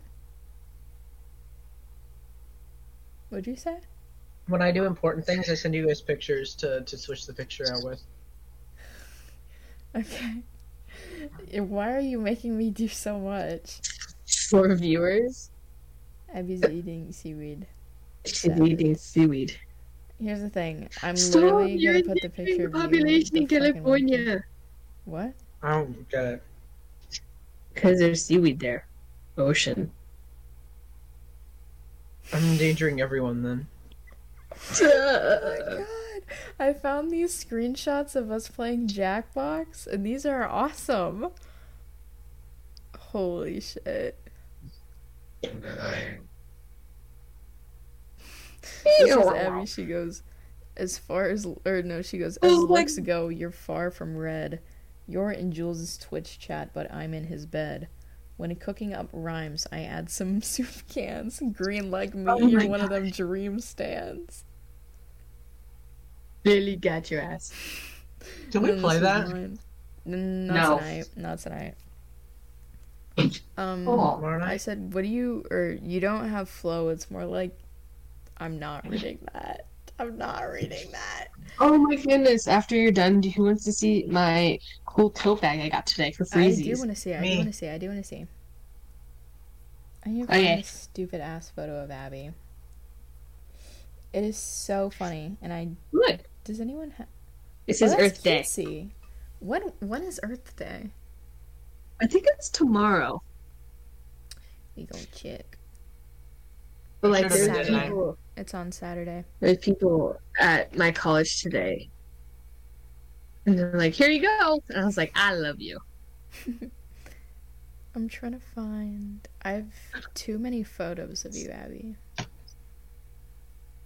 What'd you say? When I do important things, I send you guys pictures to, to switch the picture out with. Okay. Yeah, Why are you making me do so much? For viewers, Abby's eating seaweed. she's eating seaweed. Here's the thing. I'm Stop! literally gonna put the picture the of you. population in the fucking webcam. California. What? I don't get it. Because there's seaweed there. Ocean. I'm endangering everyone then. Oh my god. I found these screenshots of us playing Jackbox, and these are awesome. Holy shit. This is Abby. She goes, as far as, or no, she goes, as looks go, you're far from red. You're in Jules' Twitch chat, but I'm in his bed. When cooking up rhymes, I add some soup cans. Green like me, Oh you're one of them Dream stans. Really got your ass. Can we play that? mine. Not No. tonight. Not tonight. Um, Oh. I said, what do you, or you don't have flow. It's more like, I'm not reading that. I'm not reading that. Oh my goodness! After you're done, who wants to see my cool tote bag I got today for free? I do want to see. It. I do want to see. I do want to see. I need to Okay. find this stupid ass photo of Abby. It is so funny, and I Good. Does anyone have? This is Earth Day. See, when when is Earth Day? I think it's tomorrow. We go check. But like, Should've there's people, It's on Saturday. there's people at my college today, and they're like, "Here you go," and I was like, "I love you." I'm trying to find. I have too many photos of you, Abby.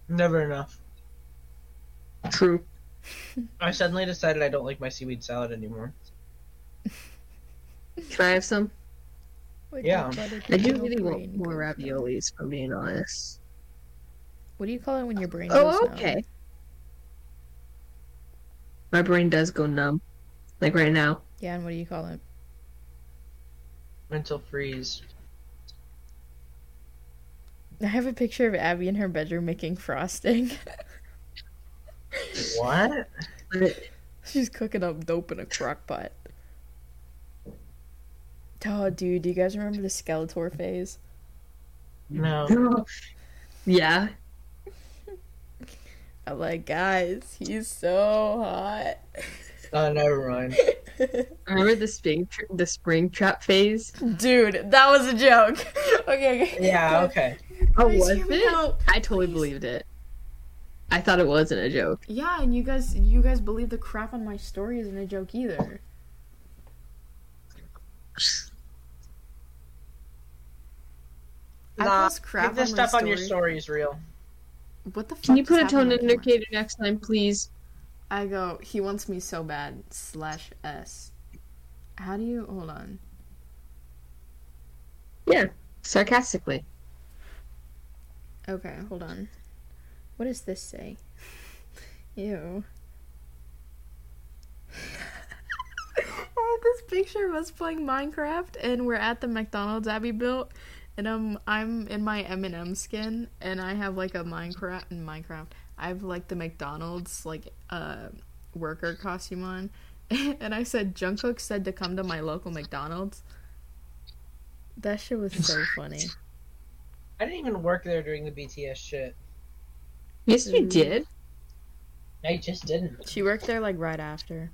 Never enough. True. I suddenly decided I don't like my seaweed salad anymore. Can I have some? Like Yeah. I do peanut really want more raviolis, for being honest. What do you call it when your brain Oh, goes numb? okay. My brain does go numb, like right now. Yeah, and what do you call it? Mental freeze. I have a picture of Abby in her bedroom making frosting. What? She's cooking up dope in a crock pot. Oh, dude, do you guys remember the Skeletor phase? No. yeah. I'm like, guys, he's so hot. Oh, never mind. Remember the spring tr- the Springtrap phase? Dude, that was a joke. Okay, okay. Yeah, okay. Oh, was it? out. I totally Please. believed it. I thought it wasn't a joke. Yeah, and you guys, you guys believe the crap on my story isn't a joke either. I Nah, post crap think this on my stuff on your story. story is real. What the fuck? Can you put a tone to my indicator next time, please? I go, he wants me so bad, slash S. How do you, hold on. Yeah. Sarcastically. Okay, hold on. What does this say? Ew. I have this picture of us playing Minecraft, and we're at the McDonald's Abby built, and um, I'm in my M&M skin, and I have like a Minecraft in Minecraft. I have like the McDonald's like uh worker costume on, and I said Jungkook said to come to my local McDonald's. That shit was so funny. I didn't even work there during the BTS shit. Yes, you Mm. did. I just didn't. She worked there like right after.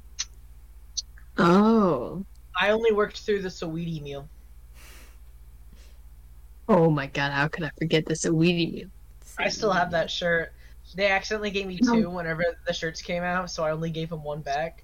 Oh. I only worked through the Saweetie meal. Oh my god, how could I forget the Saweetie meal? I still have that shirt. They accidentally gave me two whenever the shirts came out, so I only gave them one back.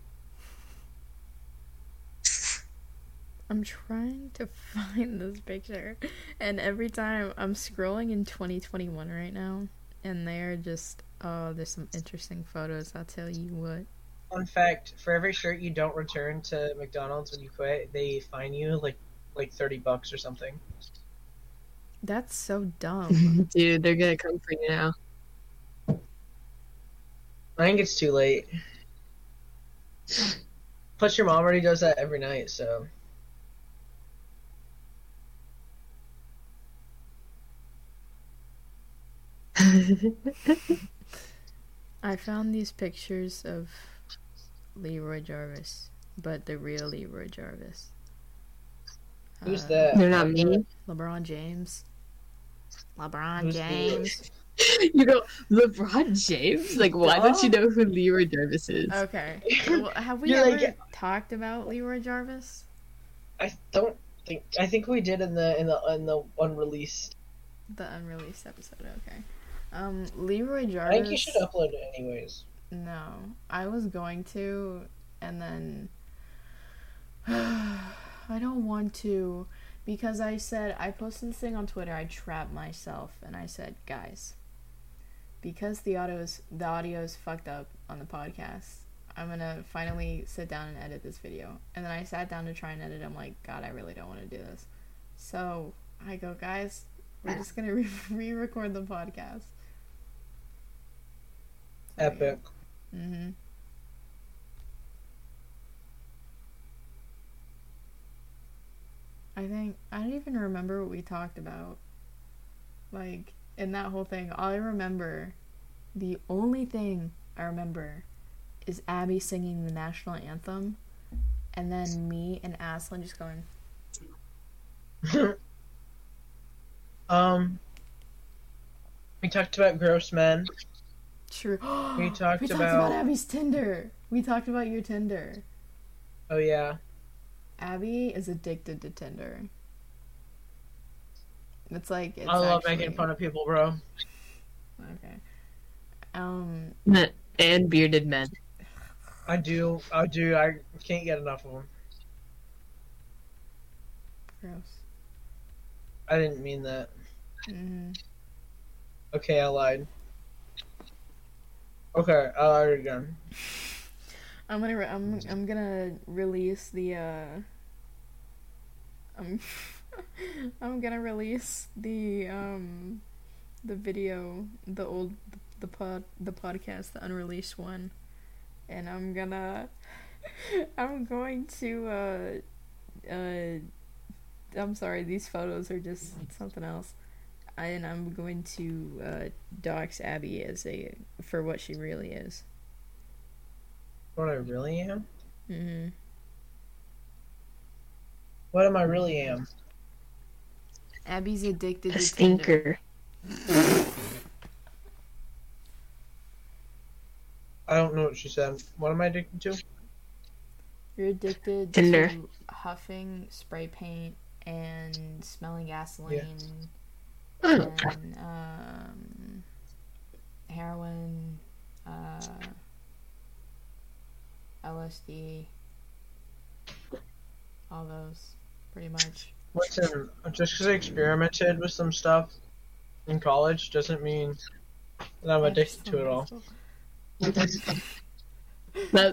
I'm trying to find this picture, and every time I'm scrolling in 2021 right now, and they're just oh, there's some interesting photos. I'll tell you what. Fun fact: for every shirt you don't return to McDonald's when you quit, they fine you like like thirty bucks or something. That's so dumb. Dude, they're gonna come for you now. I think it's too late. Plus, your mom already does that every night, so I found these pictures of Leroy Jarvis, but the real Leroy Jarvis. who's Uh, that? They're not me. LeBron James. LeBron Who's James. You go, LeBron James? Like, why don't you know who Leroy Jarvis is? Okay. Well, have we ever like- talked about Leroy Jarvis? I don't think. I think we did in the in the in the unreleased. The unreleased episode. Okay. Um, Leroy I think you should upload it anyways. No, I was going to, and then I don't want to because I said I posted this thing on Twitter. I trapped myself, and I said, guys, because the audio is the audio is fucked up on the podcast. I'm gonna finally sit down and edit this video, and then I sat down to try and edit. I'm like, God, I really don't want to do this. So I go, guys, we're just gonna re- re-record the podcast. Epic. Mm-hmm. I think I don't even remember what we talked about. Like in that whole thing, all I remember, the only thing I remember, is Abby singing the national anthem, and then me and Aslan just going. um, we talked about gross men. True. We talked we talked about- about Abby's Tinder. We talked about your Tinder. Oh yeah. Abby is addicted to Tinder. It's like it's I love actually- making fun of people, bro. Okay. Um. and bearded men. I do. I do. I can't get enough of them. Gross. I didn't mean that. hmm Okay, I lied. Okay, I lied again. I'm gonna. Re- I'm. I'm gonna release the. uh I'm. I'm gonna release the um, the video, the old, the pod, the podcast, the unreleased one, and I'm gonna. I'm going to. uh uh I'm sorry, these photos are just something else. And I'm going to uh, dox Abby as a for what she really is. What I really am? Mm-hmm. What am I really am? Abby's addicted A to Tinder. stinker. I don't know what she said. What am I addicted to? You're addicted Tinder. to huffing spray paint and smelling gasoline and um, heroin, uh, LSD, all those, pretty much. Listen, just because I experimented with some stuff in college doesn't mean that I'm addicted to it all.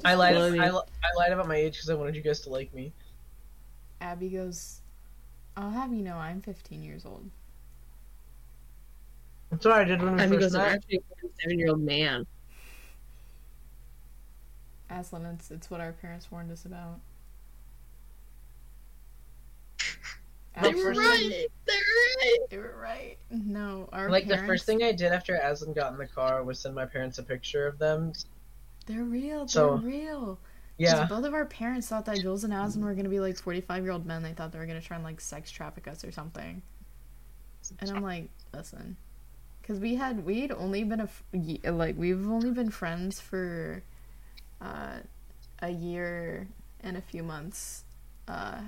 I lied. funny. I, I lied about my age because I wanted you guys to like me. Abby goes, I'll have you know I'm 15 years old. That's what I did when we I mean, first goes, I'm met. actually a 47 year old man. Aslan, it's, it's what our parents warned us about. They Aslan- were right. They're right. They were right. No, our Like the first thing I did after Aslan got in the car was send my parents a picture of them. They're real. They're So- real. 'Cause Yeah, Both of our parents thought that Jules and Aslan were gonna be like forty-five-year-old men. They thought they were gonna try and like sex traffic us or something. And I'm like, listen, because we had we'd only been a f- ye- like we've only been friends for uh, a year and a few months uh,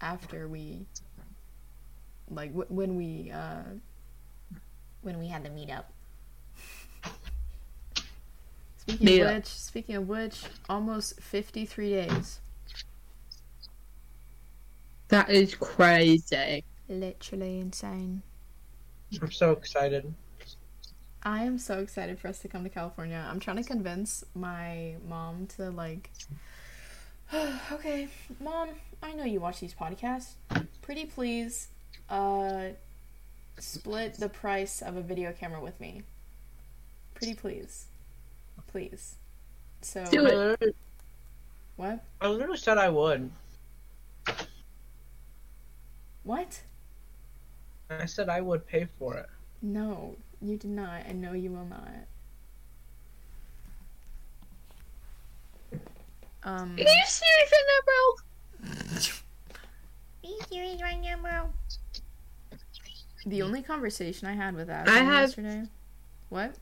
after we like w- when we uh, when we had the meetup. Speaking Meet of up. which, speaking of which, almost fifty-three days. That is crazy. Literally insane. I'm so excited. I am so excited for us to come to California. I'm trying to convince my mom to like Okay, mom, I know you watch these podcasts. Pretty please uh split the price of a video camera with me. Pretty please. Please. So Do it. what? I literally said I would. What? I said I would pay for it. No, you did not. I know you will not. Um Are you serious right now, bro? Be serious right now, bro. The only conversation I had with Ashley I have- yesterday. What?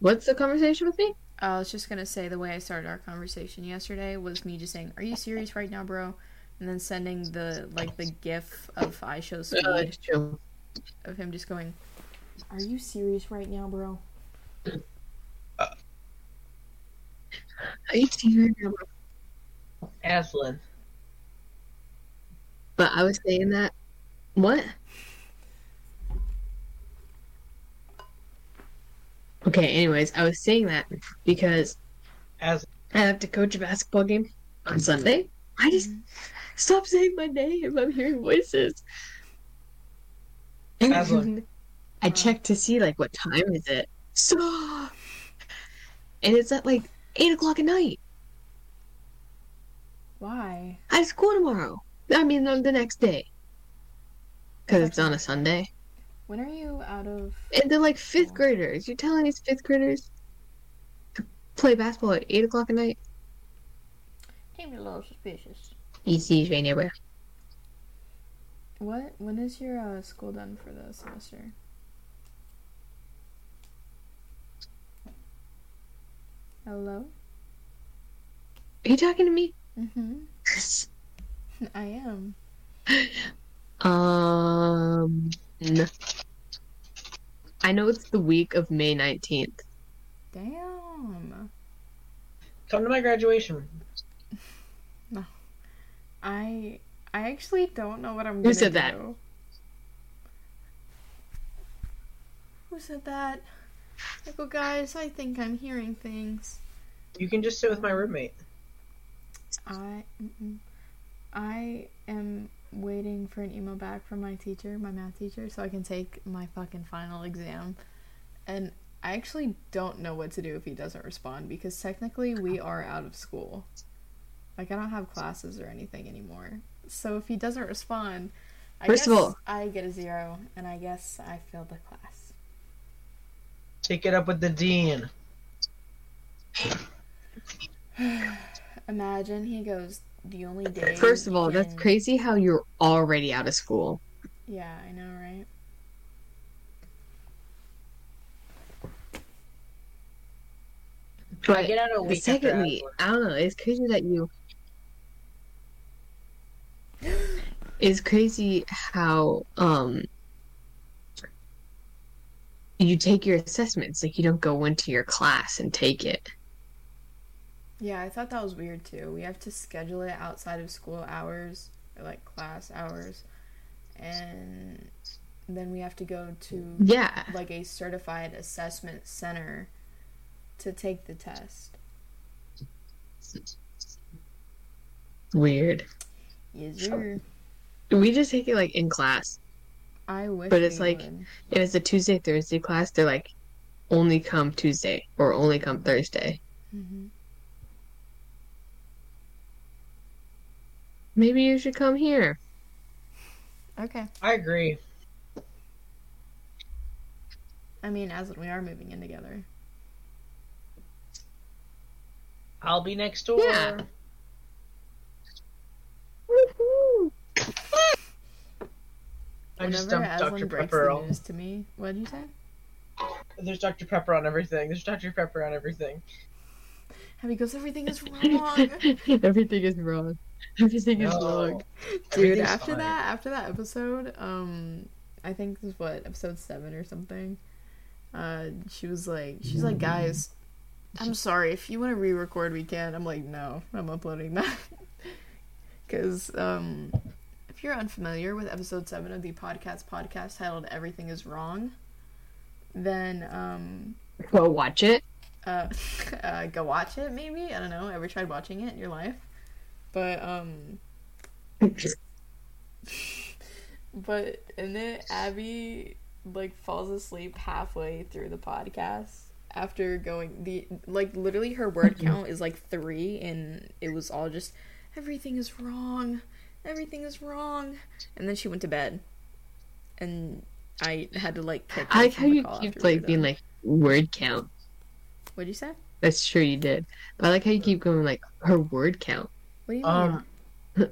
What's the conversation with me? I was just gonna say the way I started our conversation yesterday was me just saying, "Are you serious right now, bro?" And then sending the like the GIF of IShowSpeed. that's true. Of him just going, "Are you serious right now, bro?" Are you serious? Aslan. But I was saying that. What? Okay, anyways, I was saying that because As I have to coach a basketball game on Sunday. I just mm-hmm. stop saying my name. I'm hearing voices. Aslan. I checked to see like what time is it. So, And it's at like eight o'clock at night. Why? I have school tomorrow. I mean, on the next day. Because it's on a Sunday. When are you out of? And they're like fifth graders. You're telling these fifth graders to play basketball at 8 o'clock at night? Seems a little suspicious. EC's right nowhere. What? When is your uh, school done for the semester? Hello. Are you talking to me? Mm-hmm. I am. um. n- I know it's the week of May 19th. Damn. come to my graduation. No. I I actually don't know what I'm Who gonna said that? Who said that? Like, oh, guys, I think I'm hearing things. You can just sit with my roommate. I mm-mm. I am waiting for an email back from my teacher, my math teacher, so I can take my fucking final exam. And I actually don't know what to do if he doesn't respond because technically we are out of school. Like I don't have classes or anything anymore. So if he doesn't respond, I First of guess all- I get a zero, and I guess I fail the class. Take it up with the dean. Imagine he goes the only day. First of you all, that's crazy how you're already out of school. Yeah, I know, right? I get out a week after secondly, Aslan. I don't know. It's crazy that you. It's crazy how um you take your assessments. Like you don't go into your class and take it. Yeah, I thought that was weird too. We have to schedule it outside of school hours or like class hours, and then we have to go to Yeah. like a certified assessment center to take the test. Weird. Yes, sir. We just take it like in class. I wish. But it's we like- would. If it's a Tuesday Thursday class, they're like only come Tuesday or only come Thursday. Mhm. Maybe you should come here. Okay. I agree. I mean, as we are moving in together. I'll be next door. Yeah. I just Whenever dumped Aslan Dr. breaks Pepper the on. news to me, what did you say? There's Dr. Pepper on everything. There's Dr. Pepper on everything. Abby goes, everything is wrong. Everything is wrong. Everything is wrong. Dude, after fine. that, after that episode, um, I think this is what episode seven or something. Uh, she was like, she's like, guys, I'm sorry if you want to re-record, we can. I'm like, no, I'm uploading that because um, if you're unfamiliar with episode seven of the podcast podcast titled "Everything Is Wrong," then um, Go watch it. uh, uh, go watch it. Maybe I don't know. Ever tried watching it in your life? But um, But and then Abby like falls asleep halfway through the podcast after going the like literally her word count is like three and it was all just everything is wrong, everything is wrong, and then she went to bed, and I had to like catch. I up like from how the you call keep after we like being like word count. What'd you say? That's true, you did. But I like how you keep going like her word count. What do you mean? Um, her,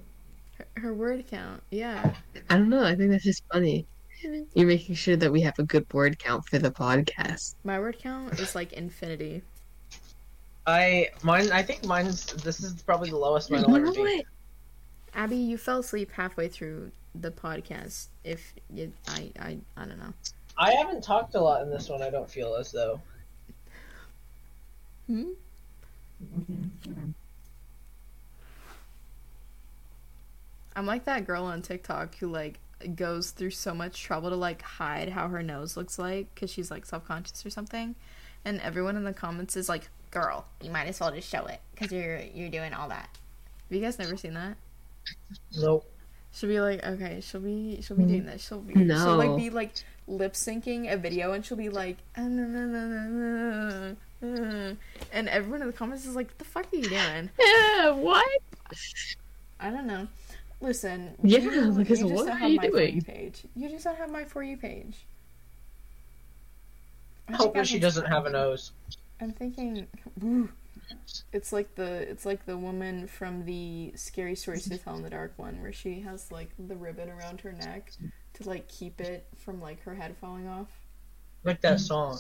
her word count, yeah. I don't know. I think that's just funny. You're making sure that we have a good word count for the podcast. My word count is like infinity. I mine. I think mine's. This is probably the lowest mine You will ever be. Abby, you fell asleep halfway through the podcast. If you, I, I, I don't know. I haven't talked a lot in this one. I don't feel as though. Hmm? I'm like that girl on TikTok who like goes through so much trouble to like hide how her nose looks like because she's like self conscious or something, and everyone in the comments is like, "Girl, you might as well just show it because you're you're doing all that." Have you guys never seen that? Nope. She'll be like, okay, she'll be she'll be doing this. She'll be No. she'll like be like lip syncing a video and she'll be like "Ah, na, na, na, na, na, na." and everyone in the comments is like, what the fuck are you doing? Yeah, what? I don't know. Listen, Yeah, you, because you just what don't are have you my For You doing? page. You just don't have my for you page. I think Hoping she doesn't have a nose. I'm thinking, woo. It's like the it's like the woman from the Scary Stories to Tell in the Dark one, where she has like the ribbon around her neck to like keep it from like her head falling off. Like that song.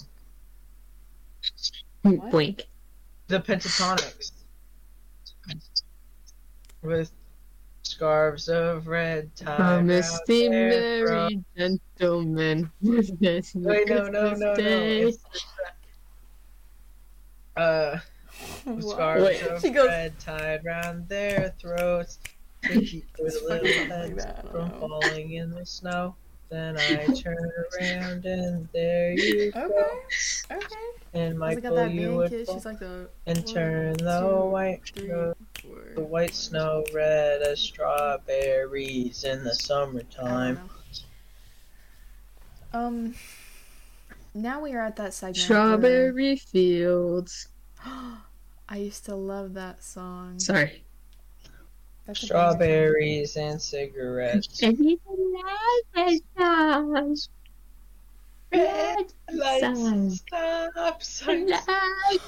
What? Blink. The Pentatonix. With scarves of red tied A round misty their throat. merry gentleman. Wait, Wait, no, no, no, no. It's, uh, with scarves Wait. of She goes- red tied round their throats to keep their little fucking like heads that, from know. falling in the snow. Then I turn around and there you Okay, go. okay. And Cause I got Michael, that you would kid. fall She's like the and one, turn the two, white three, snow, four. the white snow red as strawberries in the summertime. Um. Now we are at that segment. where- Strawberry fields. I used to love that song. Sorry. That's a banger song. Strawberries and cigarettes. Red lights, stop signs. I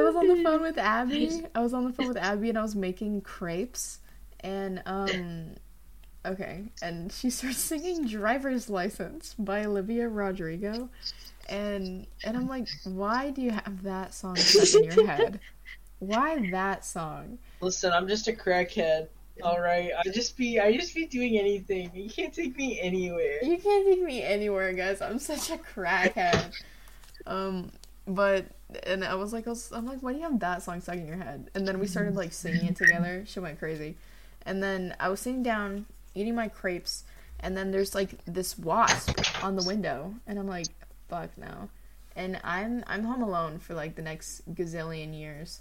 was on the phone with Abby. I was on the phone with Abby and I was making crepes. And, um, okay. And she starts singing Driver's License by Olivia Rodrigo. And, and I'm like, why do you have that song stuck in your head? Why that song? Listen, I'm just a crackhead. All right, I just be I just be doing anything. You can't take me anywhere. You can't take me anywhere, guys. I'm such a crackhead. Um, but and I was like, I was, I'm like, why do you have that song stuck in your head? And then we started like singing it together. She went crazy. And then I was sitting down eating my crepes, and then there's like this wasp on the window, and I'm like, fuck no. And I'm I'm home alone for like the next gazillion years,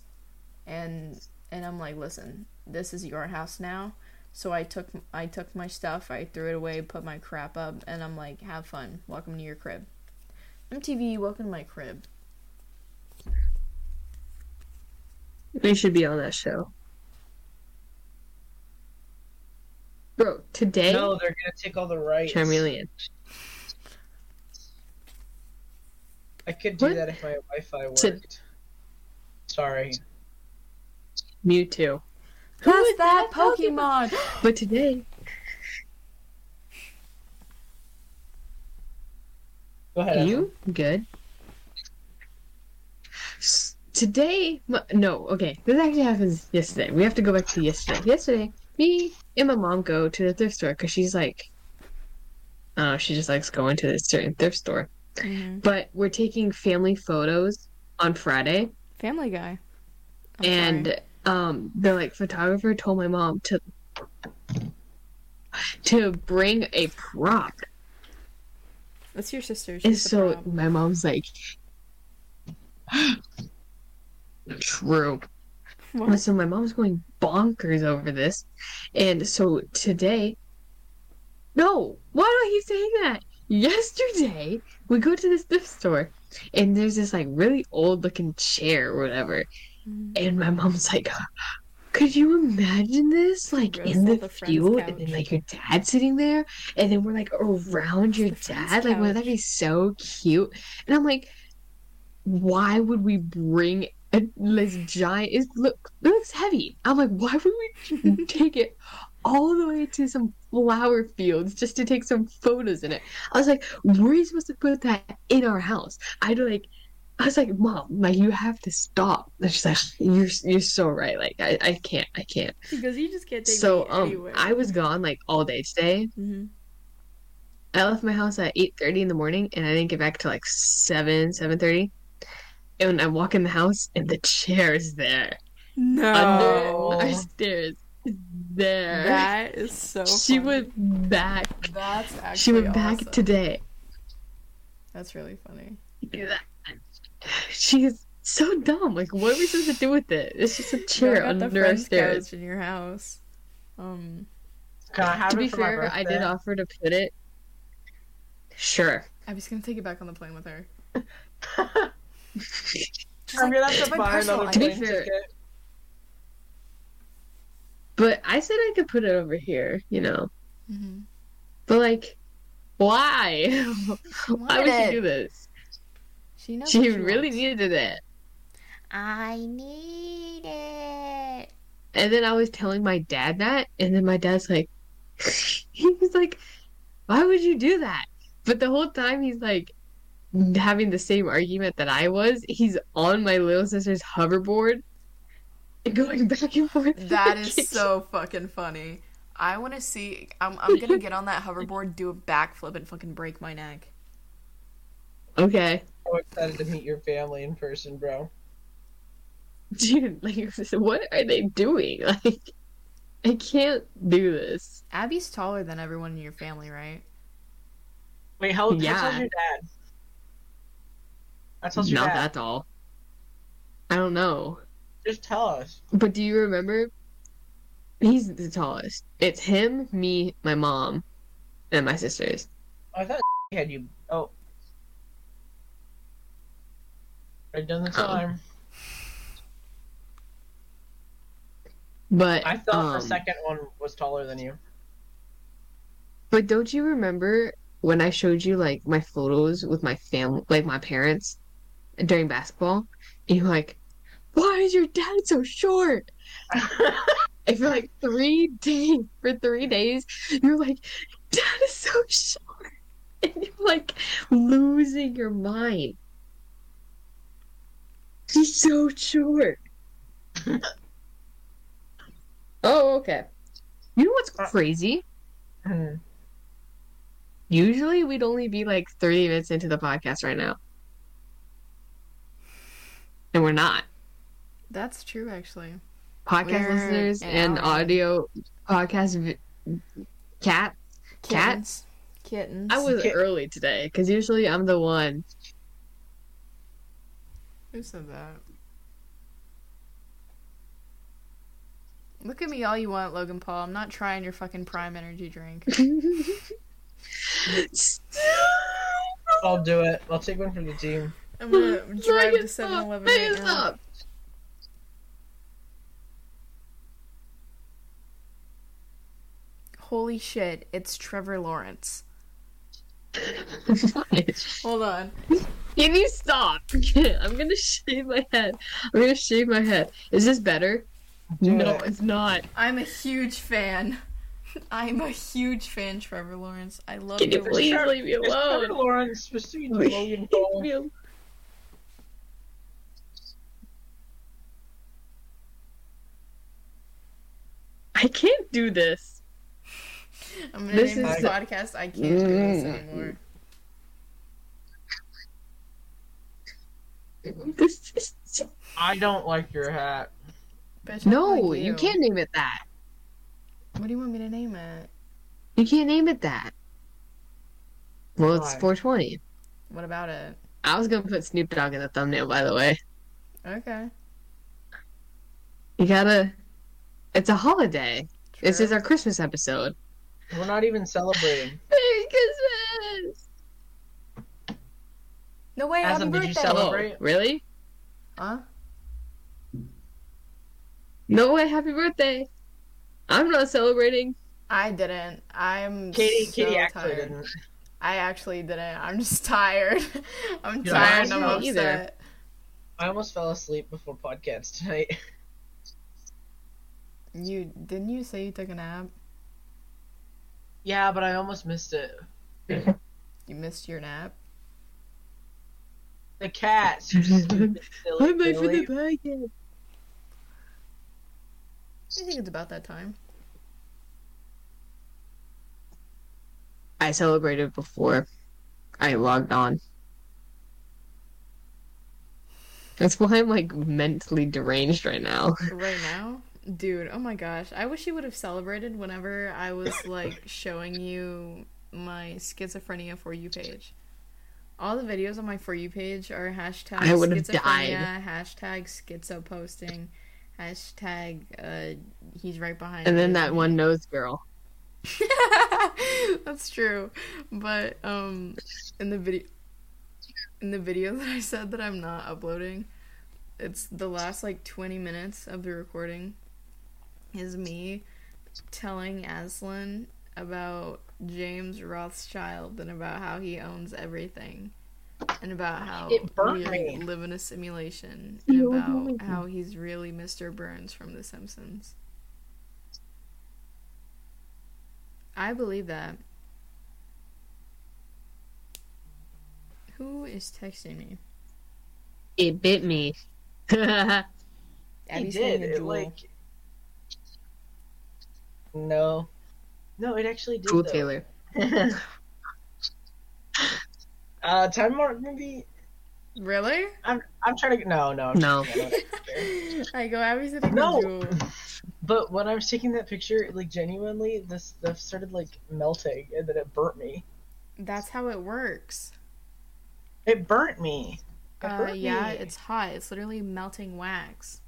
and and I'm like, listen, this is your house now. So I took I took my stuff, I threw it away, put my crap up, and I'm like, have fun. Welcome to your crib. MTV, welcome to my crib. We should be on that show. Bro, today, No, they're gonna take all the rights. Charmeleon. I could do What? that if my Wi-Fi worked. To- Sorry. Mewtwo. That's is that that Pokemon. But today, Go ahead. Emma. you good? Today, no, okay. This actually happens yesterday. We have to go back to yesterday. Yesterday, me and my mom go to the thrift store because she's like, uh, she just likes going to a certain thrift store. Mhm. But we're taking family photos on Friday, Family Guy. I'm and sorry. um, the like photographer told my mom to to bring a prop that's your sister. And She's the so prop. my mom's like, true. And What? so my mom's going bonkers over this. And so today, no, why do I keep saying that? Yesterday, we go to this thrift store and there's this like really old looking chair or whatever. Mhm. And my mom's like, could you imagine this? Like in the the field and then like your dad sitting there and then we're like around your dad? Like wouldn't that be so cute? And I'm like, why would we bring a, this giant it look it looks heavy. I'm like, why would we take it all the way to some flower fields just to take some photos in it? I was like, where are you supposed to put that in our house? I'd like I was like, Mom, like you have to stop. And she's like, You're you're so right. Like I, I can't, I can't. Because you just can't take So um anywhere. I was gone like all day today. hmm I left my house at eight thirty in the morning and I didn't get back to like seven, seven thirty. And I walk in the house and the chair is there. No. Under our stairs. It's There. That is so she funny. went back. That's actually She went back awesome. today. That's really funny. She's so dumb. Like, what are we supposed to do with it? It's just a chair Go got the under our stairs. in your house. Um, Can I have To it be for fair, I did offer to put it. Sure. I was gonna take it back on the plane with her. I'm gonna have to buy personal another To be plane fair- ticket. But I said I could put it over here, you know. Mm-hmm. But like, why? why would she do this? She knows. She what really wants. needed it. I need it. And then I was telling my dad that, and then my dad's like, he was like, why would you do that? But the whole time he's like having the same argument that I was. He's on my little sister's hoverboard going back and forth. in That the is kitchen. so fucking funny. I want to see. I'm, I'm gonna get on that hoverboard, do a backflip, and fucking break my neck. Okay. So excited to meet your family in person, bro. Dude, like, what are they doing? Like, I can't do this. Abby's taller than everyone in your family, right? Wait, how, Yeah. how tall's your dad? How tall's your Not dad? that tall. I don't know. Just tell us. But do you remember? He's the tallest. It's him, me, my mom, and my sisters. I thought had you. Oh. Right done the Oh. time. But I thought um, the second one was taller than you. But don't you remember when I showed you like my photos with my family, like my parents, during basketball? And you're like, "Why is your dad so short?" And for like three days, for three days, you're like, "Dad is so short," and you're like losing your mind. He's so short. oh, okay. You know what's crazy? Hmm. Usually we'd only be like 30 minutes into the podcast right now. And we're not. That's true, actually. Podcast We're listeners and hour audio podcast vi- cat. Cat? Kittens. Kittens. I was Kit- early today because usually I'm the one. Who said that? Look at me all you want, Logan Paul. I'm not trying your fucking prime energy drink. I'll do it. I'll take one for the team. I'm gonna drive to Make 7 it Eleven stop. right Make it now. stop. Holy shit, it's Trevor Lawrence. Hold on. Can you stop? I'm gonna shave my head. I'm gonna shave my head. Is this better? Do no, it. it's not. I'm a huge fan. I'm a huge fan, Trevor Lawrence. I love Can you please Trevor- leave me It's Trevor? Lawrence, between Leave Logan Paul. me alone. I can't do this. I'm gonna This name this is- podcast I can't do this Mm. anymore. This is I don't like your hat. Bitch, no. like you can't name it that. What do you want me to name it? You can't name it that. Well, it's 420. What about it? I was gonna put Snoop Dogg in the thumbnail, by the way. Okay. You gotta. It's a holiday. This is our Christmas episode. We're not even celebrating. Merry Christmas! No way. Happy Adam, did you birthday. cel- Oh, Celebrate? really? Huh? No way! Happy birthday! I'm not celebrating. I didn't. I'm Katie, so Katie actually tired. didn't. I actually didn't. I'm just tired. I'm Yeah, tired. I and I'm upset. either. I almost fell asleep before podcast tonight. You didn't you say you took a nap? Yeah, but I almost missed it. You missed your nap. The cats. you stupid, for the podcast. I think it's about that time. I celebrated before I logged on. That's why I'm like mentally deranged right now. Right now? Dude, oh my gosh. I wish you would have celebrated whenever I was like showing you my schizophrenia for you page. All the videos on my for you page are hashtag I would have schizophrenia, hashtag schizo posting, hashtag uh he's right behind And then that one nose girl. That's true. But um in the video in the video that I said that I'm not uploading, it's the last like 20 minutes of the recording is me telling Aslan about James Rothschild and about how he owns everything. And about how It burnt we live in a simulation. You And don't about know. how he's really Mr. Burns from The Simpsons. I believe that. Who is texting me? It bit me. He did. It, like. No. No, it actually did. cool though. Taylor. uh, time mark maybe. Really? I'm I'm trying to no no I'm No. I don't care. I go, Abby's hitting No. But when I was taking that picture, like genuinely, this stuff started like melting, and then it burnt me. That's how it works. It burnt me. It Uh, burnt yeah, me. it's hot. It's literally melting wax.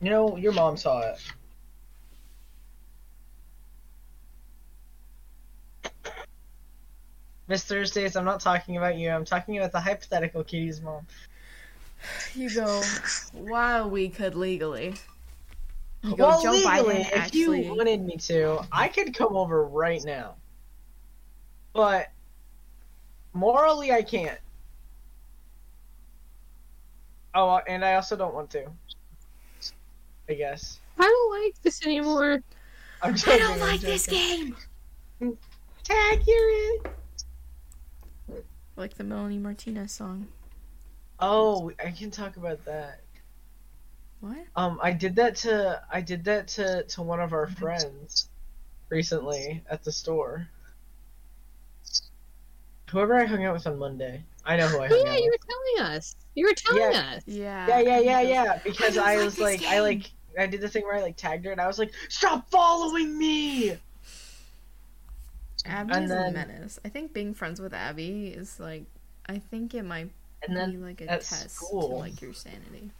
You know, your mom saw it. Miss Thursdays, I'm not talking about you. I'm talking about the hypothetical Katie's mom. You go, while we could legally. You go, well, Joe legally, Biden if actually. you wanted me to, I could come over right now. But morally, I can't. Oh, uh, and I also don't want to. I guess. I don't like this anymore. I'm I don't I'm like this game! Tag, you're in. Like the Melanie Martinez song. Oh, I can talk about that. What? Um, I did that to I did that to to one of our friends recently at the store. Whoever I hung out with on Monday, I know who I hung Yeah, out Yeah, you with. were telling us. You were telling us. Yeah. Yeah, yeah, yeah, yeah. Because don't I, was this like, I like, I did the thing where I like tagged her, and I was like, "Stop following me!" Abby And is then- a menace. I think being friends with Abby is like, I think it might And then be like a test to like your sanity.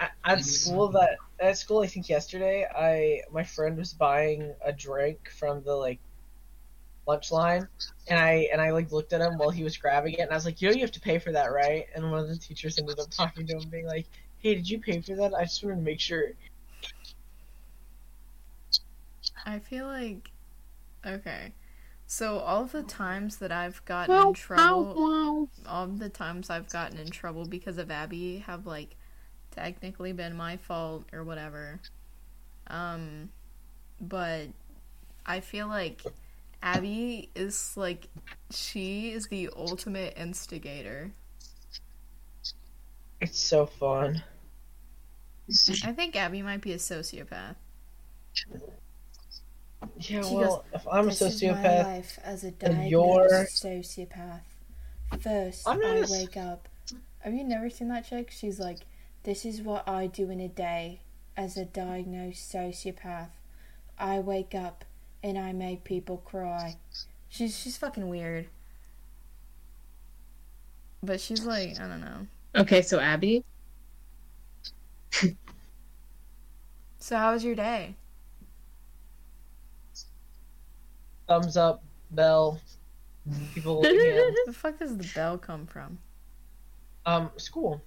at, at school, that at school, I think yesterday, I my friend was buying a drink from the like lunch line, and I and I like looked at him while he was grabbing it, and I was like, "You know, you have to pay for that, right?" And one of the teachers ended up talking to him, being like, "Hey, did you pay for that? I just wanted to make sure." I feel like, okay. So all the times that I've gotten in trouble, all the times I've gotten in trouble because of Abby have like technically been my fault or whatever. Um, but I feel like Abby is like she is the ultimate instigator. It's so fun. I think Abby might be a sociopath. Yeah, She well, if I'm a This is my sociopath, life as a and diagnosed you're- sociopath. First, I'm not I a s- wake up. Have you never seen that chick? She's like, "This is what I do in a day as a diagnosed sociopath. I wake up and I make people cry." She's she's fucking weird. But she's like, I don't know. Okay, so Abby, So how was your day? Thumbs up, bell, people holding hands. Where the fuck does the bell come from? Um, school.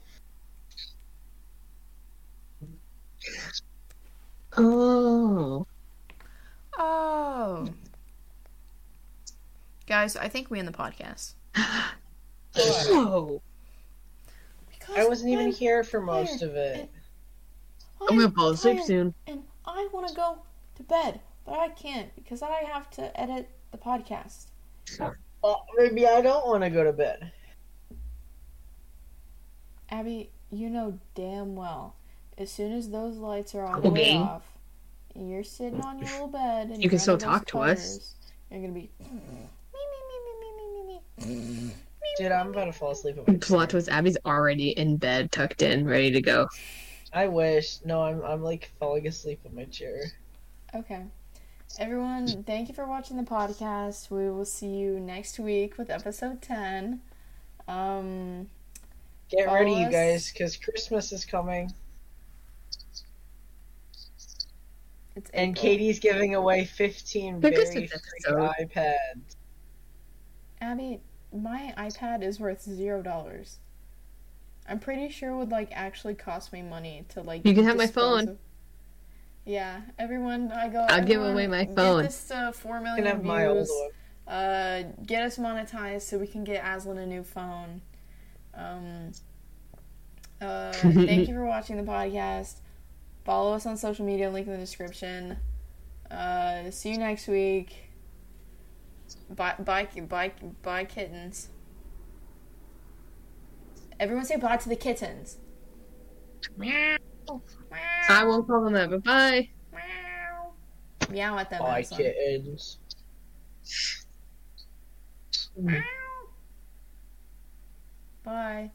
oh, Oh. Guys, I think we end the podcast. whoa! Because I wasn't even I'm here for most of it. I'm gonna fall asleep soon. And I want to go to bed, but I can't because I have to edit the podcast. Well, maybe I don't want to go to bed. Abby, you know damn well, as soon as those lights are all the way bean. off, and you're sitting on your little bed and You you're can still talk to us. You're gonna be. "Me, me, me, me, me, me, me, me." Dude, I'm about to fall asleep. At my Plot twist: Abby's already in bed, tucked in, ready to go. I wish. No, I'm I'm like falling asleep in my chair. Okay. Everyone, thank you for watching the podcast. We will see you next week with episode 10. Um, Get Follow ready, you guys, because Christmas is coming, it's and April. Katie's giving away 15 very Christmas free iPads. Abby, my iPad is worth zero dollars. I'm pretty sure it would like actually cost me money to like. You can have my phone. of- Yeah, everyone, I go. I'll give away my get phone. this to four You million can have my old views. one. Uh, get us monetized so we can get Aslan a new phone. Um. Uh, thank you for watching the podcast. Follow us on social media, link in the description. Uh, see you next week. Bye, bye, bye, bye, kittens. Everyone say bye to the kittens. Meow. I won't call them that, but bye. Meow. Meow at them. Bye, kittens. Meow. Bye.